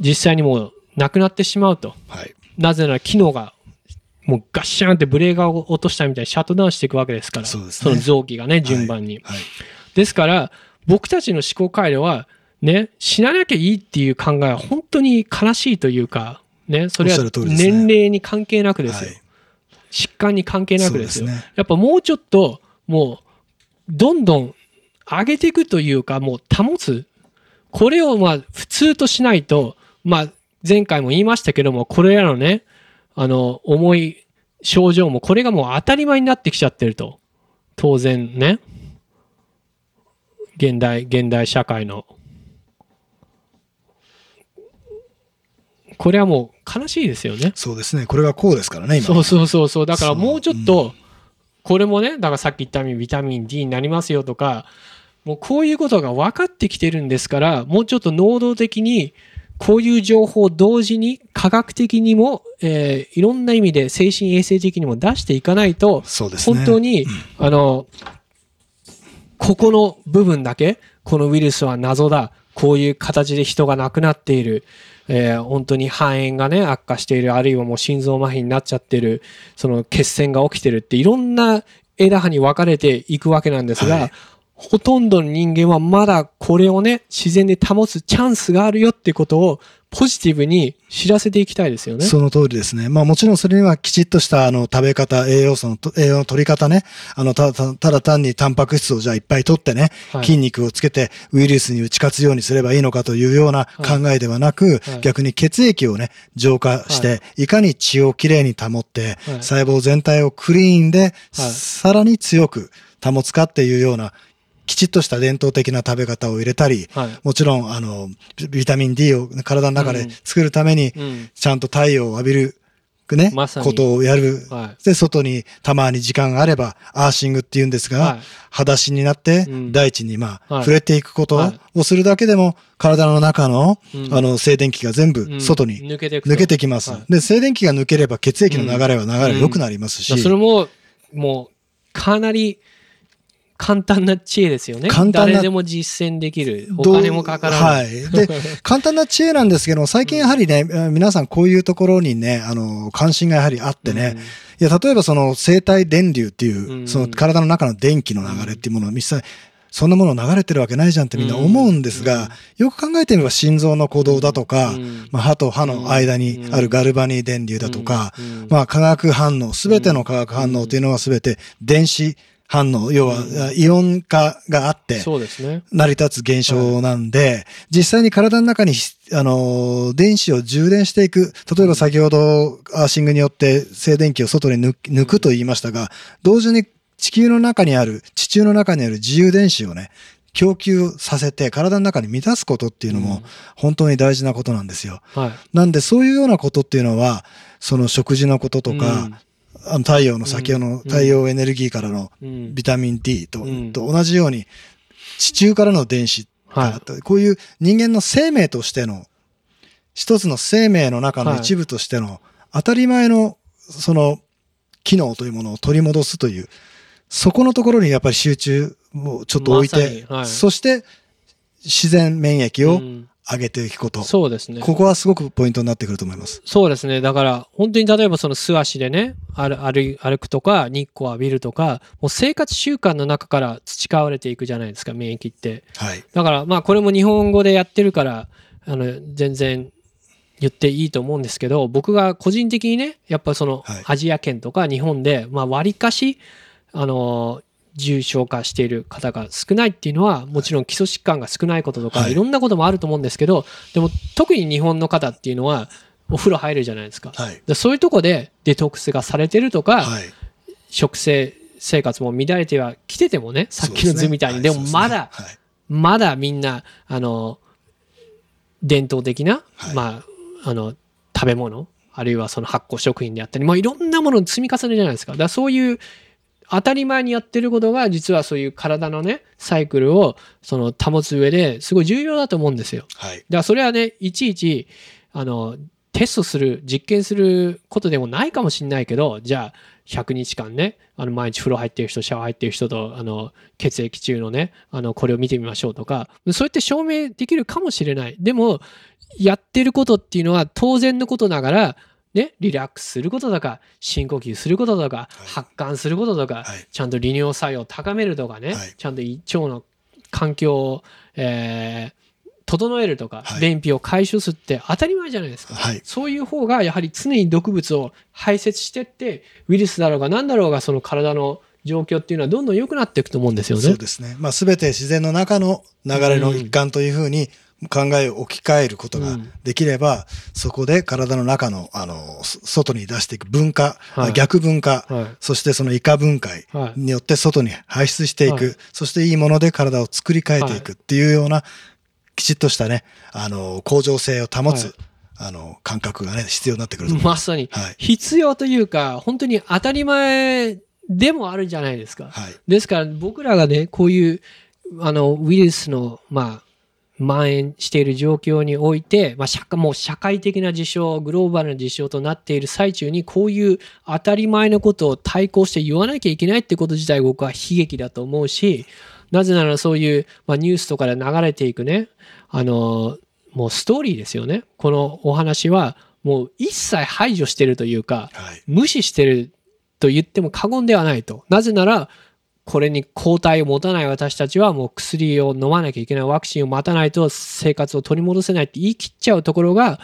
実際にもう、なくなってしまうと。はい。なぜなら機能がもうガッシャンってブレーカーを落としたみたいにシャットダウンしていくわけですから。そねの臓器がね、順番に。はい。ですから、僕たちの思考回路は、ね、死ななきゃいいっていう考えは本当に悲しいというか、ね、それは年齢に関係なくですよ。はい疾患に関係なくですよ。すねやっぱもうちょっと、もう、どんどん上げていくというか、もう保つ。これをまあ普通としないと、まあ前回も言いましたけども、これらのね、あの、重い症状も、これがもう当たり前になってきちゃってると。当然ね。現代、現代社会の。これはもう悲しいですよね。そうですね。これがこうですからね、今。そうそうそうそう。だからもうちょっと、これもね、だからさっき言ったようにビタミン D になりますよとか、もうこういうことが分かってきてるんですから、もうちょっと能動的に、こういう情報を同時に科学的にも、えーいろんな意味で精神衛生的にも出していかないと、そうですね。本当に、あの、ここの部分だけ、このウイルスは謎だ、こういう形で人が亡くなっている、えー本当に肺炎がね、悪化している、あるいはもう心臓麻痺になっちゃってる、その血栓が起きてるって、いろんな枝葉に分かれていくわけなんですが、はい。ほとんどの人間はまだこれをね、自然で保つチャンスがあるよってことを、ポジティブに知らせていきたいですよね。その通りですね。まあもちろんそれにはきちっとしたあの食べ方、栄養素のと、栄養の取り方ね。あの、ただ、ただ単にタンパク質をじゃあいっぱい取ってね、はい。筋肉をつけてウイルスに打ち勝つようにすればいいのかというような考えではなく、はい。逆に血液をね、浄化して、い、かに血をきれいに保って、はい。細胞全体をクリーンで、はい。さらに強く保つかっていうような、きちっとした伝統的な食べ方を入れたり、はい。もちろん、あの、ビビタミン D を体の中で作るために、うん。ちゃんと太陽を浴びるね、まことをやる。はで、外にたまに時間があれば、アーシングって言うんですが、はい。裸足になってうん、大地にまあ、はい。触れていくことはい。をするだけでも、体の中の、うん。あの、静電気が全部うん。外に抜けてきます。はい。で、静電気が抜ければ血液の流れは流れ良くなりますし、それももうかなり簡単な知恵ですよね。簡単な誰でも実践できる。お金もかからない。はい。で、簡単な知恵なんですけど、最近やはりね、皆さんこういうところにね、あの、関心がやはりあってね、いや、例えばその生体電流っていう、うん。その体の中の電気の流れっていうものを実際、そんなもの流れてるわけないじゃんってみんな思うんですが、よく考えてみれば心臓の鼓動だとか、うん。まあ、歯と歯の間にあるガルバニー電流だとか、うん。うん。まあ、化学反応、すべての化学反応というのはすべて電子反応、要はイオン化があって、そうですね。成り立つ現象なんで、実際に体の中に、あの、電子を充電していく。例えば先ほどアーシングによって静電気を外に抜くと言いましたが、同時に地球の中にある、地中の中にある自由電子をね、供給させて体の中に満たすことっていうのも本当に大事なことなんですよ。はい。なんでそういうようなことっていうのは、その食事のこととか、あの太陽の先ほどの太陽エネルギーからのうん。ビタミン D と,、うん。と同じように地中からの電子はこういう人間の生命としての一つの生命の中の一部としての当たり前のその機能というものを取り戻すというそこのところにやっぱり集中をちょっと置いて、そして自然免疫をうん上げていくこと、そうですね。ここはすごくポイントになってくると思います。そうですね。だから、本当に例えばその素足でね、歩くとか、日光浴びるとか、もう生活習慣の中から培われていくじゃないですか、免疫って。はい。だから、まあ、これも日本語でやってるから、あの、全然言っていいと思うんですけど、僕が個人的にね、やっぱそのはい、アジア圏とか日本で、まあ、割かし、あの、重症化している方が少ないっていうのは、もちろん基礎疾患が少ないこととか、はいいろんなこともあると思うんですけど、でも特に日本の方っていうのは、お風呂入るじゃないですか。はい。でそういうとこでデトックスがされてるとか、はい。食生生活も乱れてはきててもね、さっきの図みたいに、でもまだ、はいまだみんな、あの、伝統的な、はいまあ、あの、食べ物、あるいはその発酵食品であったり、まあ、いろんなものの積み重ねじゃないですか。だからそういう、当たり前にやってることが、実はそういう体のね、サイクルを、その、保つ上ですごい重要だと思うんですよ。はい。だからそれはね、いちいち、あの、テストする、実験することでもないかもしれないけど、じゃあ、100日間ね、あの毎日風呂入ってる人、シャワー入ってる人と、あの、血液中のね、あの、これを見てみましょうとか、そうやって証明できるかもしれない。でも、やってることっていうのは当然のことながら、ね、リラックスすることとか、深呼吸することとか、発汗することとか、はいちゃんと利尿作用を高めるとかね、はいちゃんと胃腸の環境を、えー整えるとか、はい便秘を解消するって当たり前じゃないですか。はいそういう方がやはり常に毒物を排泄してって、ウイルスだろうが何だろうがその体の状況っていうのはどんどん良くなっていくと思うんですよね。そうですね。まあ、すべて自然の中の流れの一環というふうに考えを置き換えることができれば、そこで体の中の、あの、そ外に出していく分化、はい逆分化、はいそしてその以下分解はいによって外に排出していく、はいそしていいもので体を作り変えていくっていうような、きちっとしたね、あの、向上性を保つ、はいあの、感覚がね、必要になってくると思いま。ますさにはい。必要というか、本当に当たり前でもあるじゃないですか。はい。ですから僕らがね、こういうあのウイルスの、まあ、蔓延している状況において、まあ、社会もう社会的な事象、グローバルな事象となっている最中に、こういう当たり前のことを対抗して言わなきゃいけないってこと自体、僕は悲劇だと思うし、なぜならそういう、まあ、ニュースとかで流れていくね、あのもうストーリーですよね。このお話は、もう一切排除してるというか、はい。無視してると言っても過言ではないと。なぜなら、これに抗体を持たない私たちはもう薬を飲まなきゃいけない、ワクチンを待たないと生活を取り戻せないって言い切っちゃうところが、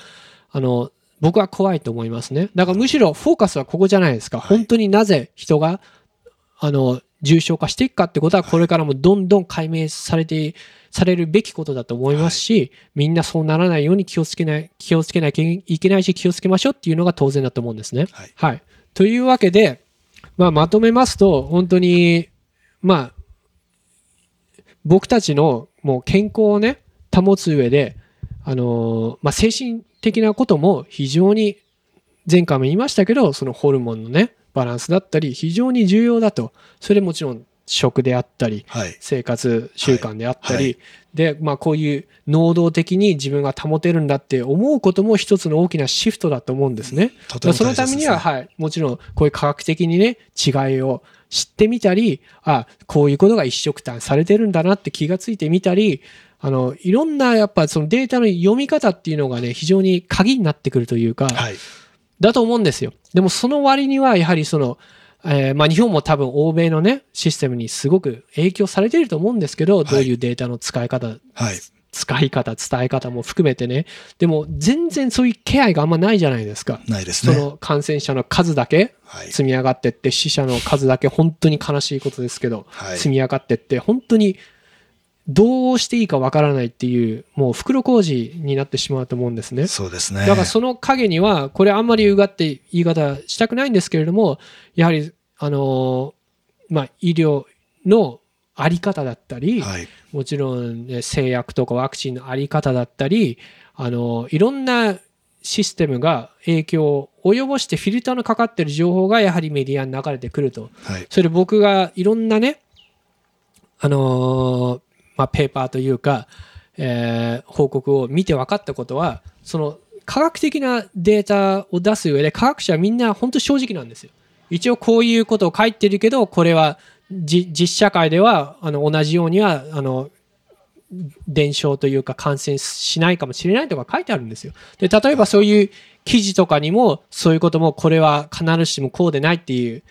あの、僕は怖いと思いますね。だからむしろフォーカスはここじゃないですか。はい本当になぜ人が、あの、重症化していくかってことは、これからもどんどん解明されて、されるべきことだと思いますし、みんなそうならないように気をつけない、気をつけなきゃいけないし、気をつけましょうっていうのが当然だと思うんですね。はいはい。というわけで、まあ、まとめますと、本当に、まあ、僕たちのもう健康をね、保つ上で、あのーまあ、精神的なことも非常に前回も言いましたけど、そのホルモンのね、バランスだったり、非常に重要だと。それもちろん食であったり、はい。生活習慣であったり、はいはいで、まあこういう能動的に自分が保てるんだって思うことも一つの大きなシフトだと思うんですね。すねそのためには、はい、もちろんこういう科学的にね、違いを知ってみたり、あ、こういうことが一色単されてるんだなって気がついてみたり、あの、いろんなやっぱそのデータの読み方っていうのがね、非常に鍵になってくるというか、はい。だと思うんですよ。でもその割にはやはりその、えーまあ日本も多分欧米のね、システムにすごく影響されていると思うんですけど、どういうデータの使い方、はい。使い方、伝え方も含めてね。でも全然そういう気配があんまないじゃないですか。ないですね。その感染者の数だけはい。積み上がってって、死者の数だけ本当に悲しいことですけど、はい積み上がってって、本当にどうしていいかわからないっていう、もう袋小路になってしまうと思うんですね。そうですね。だからその影には、これあんまりうがって言い方したくないんですけれども、やはり、あのーまあ、医療のあり方だったり、はい。もちろん、ね、製薬とかワクチンのあり方だったり、あのーいろんなシステムが影響を及ぼしてフィルターのかかってる情報がやはりメディアに流れてくると。はい。それで僕がいろんなね、あのーまあ、ペーパーというか、えー報告を見て分かったことは、その科学的なデータを出す上で科学者はみんな本当正直なんですよ。一応こういうことを書いてるけど、これはじ実社会ではあの同じようにはあの伝承というか感染しないかもしれないとか書いてあるんですよ。で、例えばそういう記事とかにもそういうこともこれは必ずしもこうでないっていう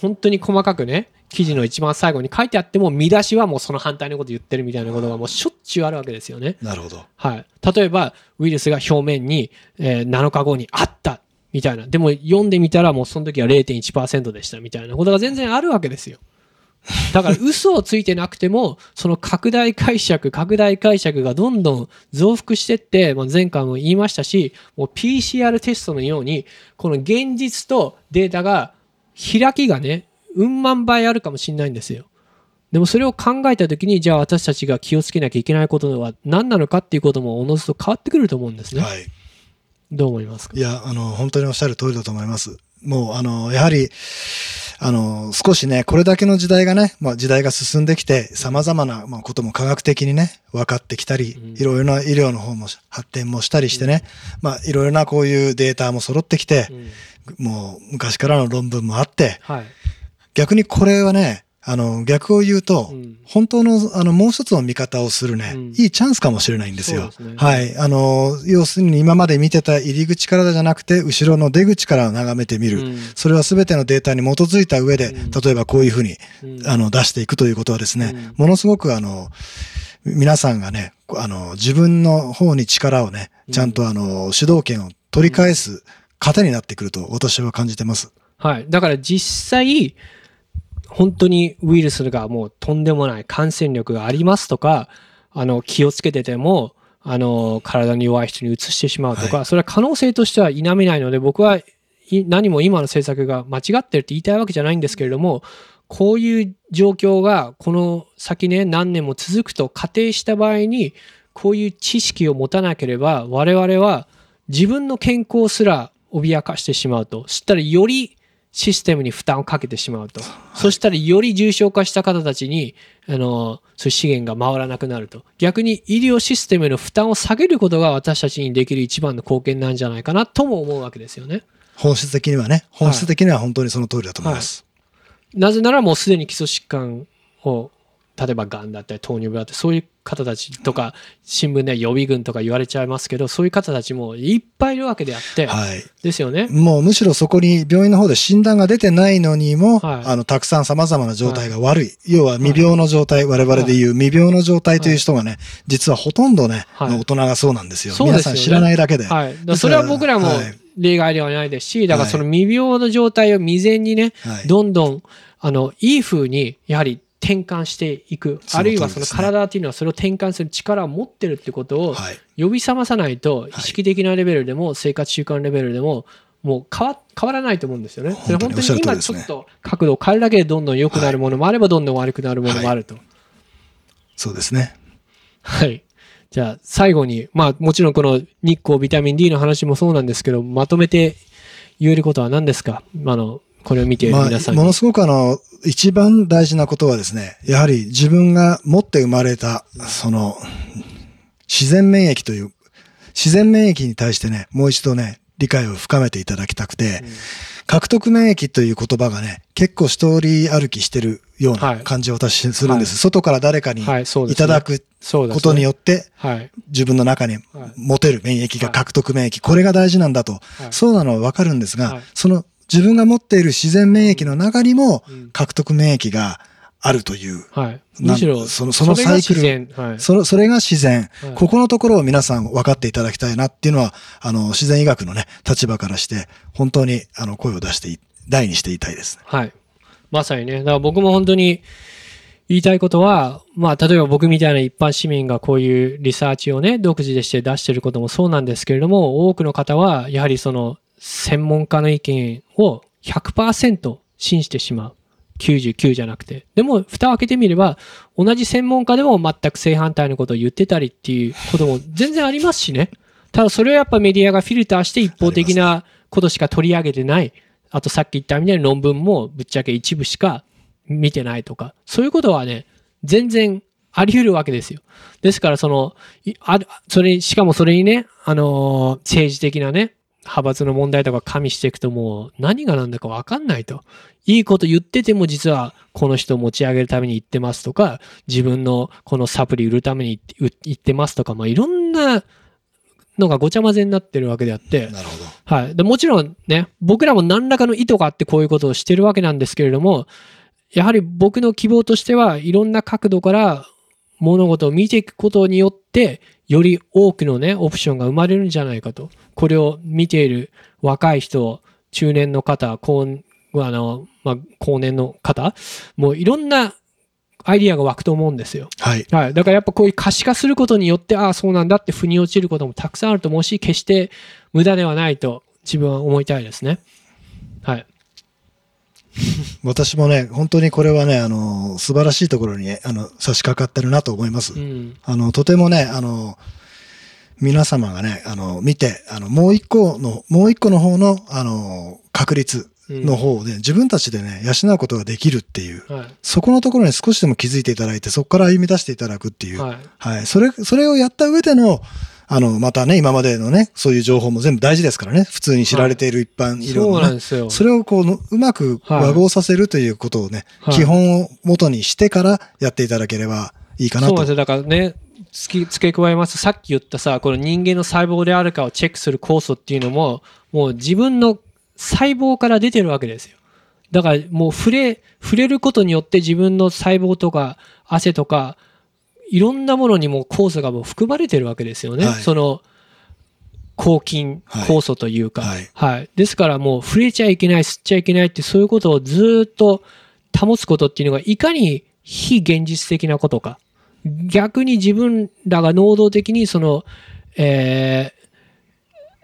本当に細かくね、記事の一番最後に書いてあっても見出しはもうその反対のこと言ってるみたいなことがもうしょっちゅうあるわけですよね。なるほど。はい。例えばウイルスが表面に、えー7日後にあったみたいな。でも読んでみたらもうその時は0.1%でしたみたいなことが全然あるわけですよ。だから嘘をついてなくても、その拡大解釈、拡大解釈がどんどん増幅してって、まあ、前回も言いましたし、もう PCR テストのように、この現実とデータが開きがね、うん万倍あるかもしれないんですよ。でもそれを考えたときに、じゃあ私たちが気をつけなきゃいけないことは何なのかっていうこともおのずと変わってくると思うんですね。はい。どう思いますか？いや、あの、本当におっしゃる通りだと思います。もう、あの、やはり、あの、少しね、これだけの時代がね、まあ時代が進んできて、様々なまあことも科学的にね、分かってきたり、うん。いろいろな医療の方も発展もしたりしてね、まあいろいろなこういうデータも揃ってきてう、ん。もう昔からの論文もあって、はい。逆にこれはね、あの、逆を言うと、うん本当の、あの、もう一つの見方をするね、うんいいチャンスかもしれないんですよ。すねはい。あの、要するに今まで見てた入り口からじゃなくて、後ろの出口から眺めてみる。うんそれは全てのデータに基づいた上で、うん例えばこういうふうに、うんあの、出していくということはですね、うんものすごくあの、皆さんがね、あの、自分の方に力をね、ちゃんとあの、主導権を取り返す糧になってくると私は感じてます。はい。だから実際、本当にウイルスがもうとんでもない感染力がありますとか、あの、気をつけてても、あの、体に弱い人に移してしまうとか、はそれは可能性としては否めないので、僕はい何も今の政策が間違ってるって言いたいわけじゃないんですけれども、こういう状況がこの先ね、何年も続くと仮定した場合に、こういう知識を持たなければ、我々は自分の健康すら脅かしてしまうと。そしたらよりシステムに負担をかけてしまうと。そしたらより重症化した方たちに、あの、そういう資源が回らなくなると。逆に医療システムの負担を下げることが私たちにできる一番の貢献なんじゃないかなとも思うわけですよね。本質的にはね、本質的には本当にその通りだと思います。なぜならもうすでに基礎疾患を、例えばがんだったり糖尿病だったり、そういう方たちとか、新聞では予備軍とか言われちゃいますけど、そういう方たちもいっぱいいるわけであって、はい。ですよね。もうむしろそこに病院の方で診断が出てないのにも、はい。あの、たくさん様々な状態が悪い。要は未病の状態、我々で言う未病の状態という人がね、実はほとんどね、大人がそうなんですよ。そうですよね。皆さん知らないだけで。それは僕らもはい例外ではないですし、だからはいその未病の状態を未然にね、はい。どんどん、あの、いい風に、やはり転換していく。あるいはその体っていうのはそれを転換する力を持ってるってことをはい。呼び覚まさないと、意識的なレベルでも生活習慣レベルでも、もう変わ変わらないと思うんですよね。本当に今ちょっと角度を変えるだけでどんどん良くなるものもあれば、どんどん悪くなるものもあると。そうですね。はい。じゃあ、最後に、まあ、もちろんこの日光ビタミン D の話もそうなんですけど、まとめて言えることは何ですか？あの、これを見ているまあ、皆さんに。ものすごくあの、一番大事なことはですね、やはり自分が持って生まれた、その、自然免疫という、自然免疫に対してね、もう一度ね、理解を深めていただきたくて、獲得免疫という言葉がね、結構一人歩きしてるようはない。感じを私するんです。はい。外から誰かにはい、ただ。くことによって、はい。自分の中にはい。持てる免疫が獲得免疫、これが大事なんだと、はい。そうなのはわかるんですが、はい。その自分が持っている自然免疫の中にもうん獲得免疫があるという、はい。むしろ、そのそのサイクルそれが自然はい。それそれが自然、はいここのところを皆さん分かっていただきたいなっていうのは、あの、自然医学のね、立場からして、本当にあの声を出してい、大にしていたいですね。はい。まさにね。だから僕も本当に言いたいことは、まあ、例えば僕みたいな一般市民がこういうリサーチをね、独自でして出してることもそうなんですけれども、多くの方は、やはりその、専門家の意見を100%信じてしまう。99じゃなくて。でも、蓋を開けてみれば、同じ専門家でも全く正反対のことを言ってたりっていうことも全然ありますしね。ただそれをやっぱメディアがフィルターして一方的なことしか取り上げてない。あとさっき言ったみたいに論文もぶっちゃけ一部しか見てないとか、そういうことはね、全然あり得るわけですよ。ですからその、あそれ、しかもそれにね、あのー政治的なね、派閥の問題とか加味していくともう何が何だか分かんないと。いいこと言ってても実はこの人を持ち上げるために言ってますとか、自分のこのサプリ売るために言ってますとか、まあいろんなのがごちゃ混ぜになってるわけであって。はい。でもちろんね、僕らも何らかの意図があってこういうことをしてるわけなんですけれども、やはり僕の希望としてはいろんな角度から物事を見ていくことによって、より多くのね、オプションが生まれるんじゃないかと。これを見ている若い人、中年の方、高あの、まあ、高年の方、もういろんなアイディアが湧くと思うんですよ。はい。はい。だからやっぱこういう可視化することによって、ああ、そうなんだって腑に落ちることもたくさんあると思うし、決して無駄ではないと自分は思いたいですね。はい。私もね、本当にこれはね、あの、素晴らしいところに、あの、差し掛かってるなと思います。うん。あの、とてもね、あの、皆様がね、あの、見て、あの、もう一個の、もう一個の方の、あの、確率の方をね、自分たちでね、養うことができるっていう、はい。そこのところに少しでも気づいていただいて、そこから歩み出していただくっていう、はい。はい。それ、それをやった上での、あの、またね、今までのね、そういう情報も全部大事ですからね。普通に知られている一般医療そう。なんですよ。それをこうの、うまく和合させるということをね、はい基本を元にしてからやっていただければいいかなと。そうですよ。だからね、付き付け加えますとさっき言ったさ、この人間の細胞であるかをチェックする酵素っていうのも、もう自分の細胞から出てるわけですよ。だからもう触れ、触れることによって自分の細胞とか汗とか、いろんなものにも酵素がもう含まれてるわけですよね。はいその、抗菌はい酵素というか、はいはい。ですからもう触れちゃいけない、吸っちゃいけないってそういうことをずーっと保つことっていうのがいかに非現実的なことか。逆に自分らが能動的にその、えー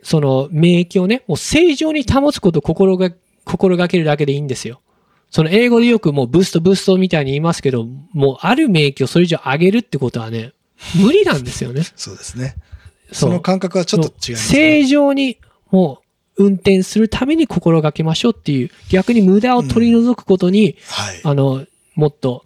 その免疫をね、もう正常に保つことを心が心がけるだけでいいんですよ。その英語でよくもうブーストブーストみたいに言いますけど、もうある免疫をそれ以上上げるってことはね、無理なんですよね。そうですね。その感覚はちょっと違います、ね。正常にもう運転するために心がけましょうっていう、逆に無駄を取り除くことに、はい。あの、もっと、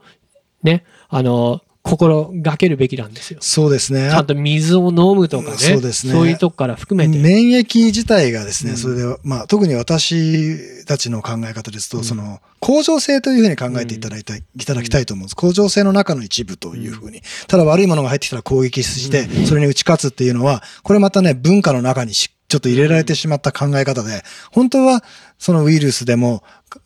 ね、あの、心がけるべきなんですよ。そうですね。ちゃんと水を飲むとかね。そうですねそういうとこから含めて。免疫自体がですね、うんそれで、まあ、特に私たちの考え方ですと、うんその、恒常性というふうに考えていただいたい、いただきたいと思うんです。恒常性の中の一部というふうに。ただ悪いものが入ってきたら攻撃して、それに打ち勝つっていうのは、これまたね、文化の中にしちょっと入れられてしまった考え方で、本当は、そのウイルスでも、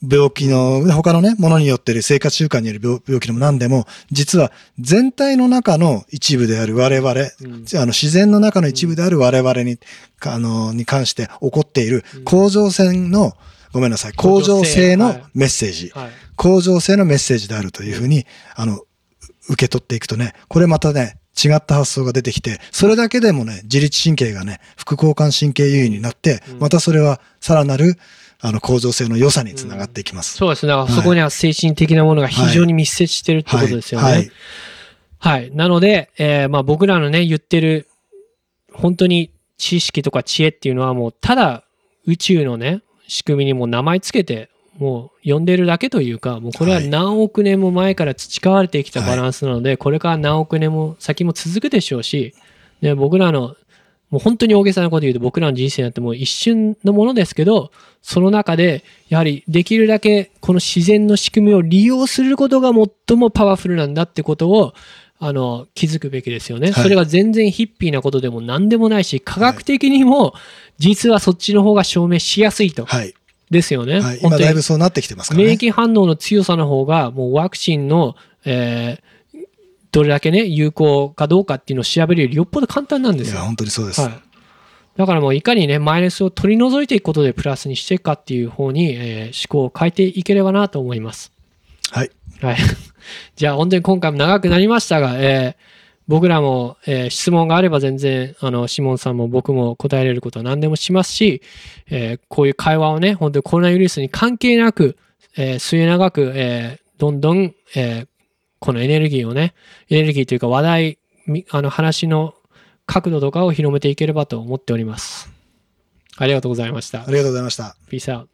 病気の、他のね、ものによってる生活習慣による病病気でも何でも、実は全体の中の一部である我々、うん。あの自然の中の一部である我々に、あの、に関して起こっているうん。甲状腺の、ごめんなさい、甲状性のはい。メッセージ、はい。甲状性のメッセージであるというふうに、あの、受け取っていくとね、これまたね、違った発想が出てきて、それだけでもね、自律神経がね、副交感神経優位になって、うんまたそれはさらなる、あの、甲状腺の良さにつながっていきます。そうですね。だからはいそこには精神的なものが非常に密接してるってことですよね。ははいい。なので、えーまあ僕らのね、言ってる、本当に知識とか知恵っていうのはもう、ただ宇宙のね、仕組みにもう名前つけて、もう呼んでるだけというか、もうこれははい何億年も前から培われてきたバランスなので、これから何億年も先も続くでしょうし、で僕らの、もう本当に大げさなこと言うと僕らの人生なんてもう一瞬のものですけど、その中でやはりできるだけこの自然の仕組みを利用することが最もパワフルなんだってことをあの気づくべきですよね。はいそれが全然ヒッピーなことでも何でもないし、科学的にも実はそっちの方が証明しやすいと。はい。ですよね。はい。今だいぶそうなってきてますからね。免疫反応の強さの方が、もうワクチンの、えーどれだけね、有効かどうかっていうのを調べるよりよっぽど簡単なんでいや、すよ。本当にそうです。はい。だからもういかにね、マイナスを取り除いていくことでプラスにしていくかっていう方に、えー思考を変えていければなと思います。はい。はい。じゃあ本当に今回も長くなりましたが、えー僕らも、えー質問があれば全然、あの、シモンさんも僕も答えれることは何でもしますし、えーこういう会話をね、本当にコロナウイルスに関係なく、えー末永く、えーどんどん、えーこのエネルギーをね、エネルギーというか話題、みあの話の角度とかを広めていければと思っております。ありがとうございましたあ。りがとうございました。Peace out.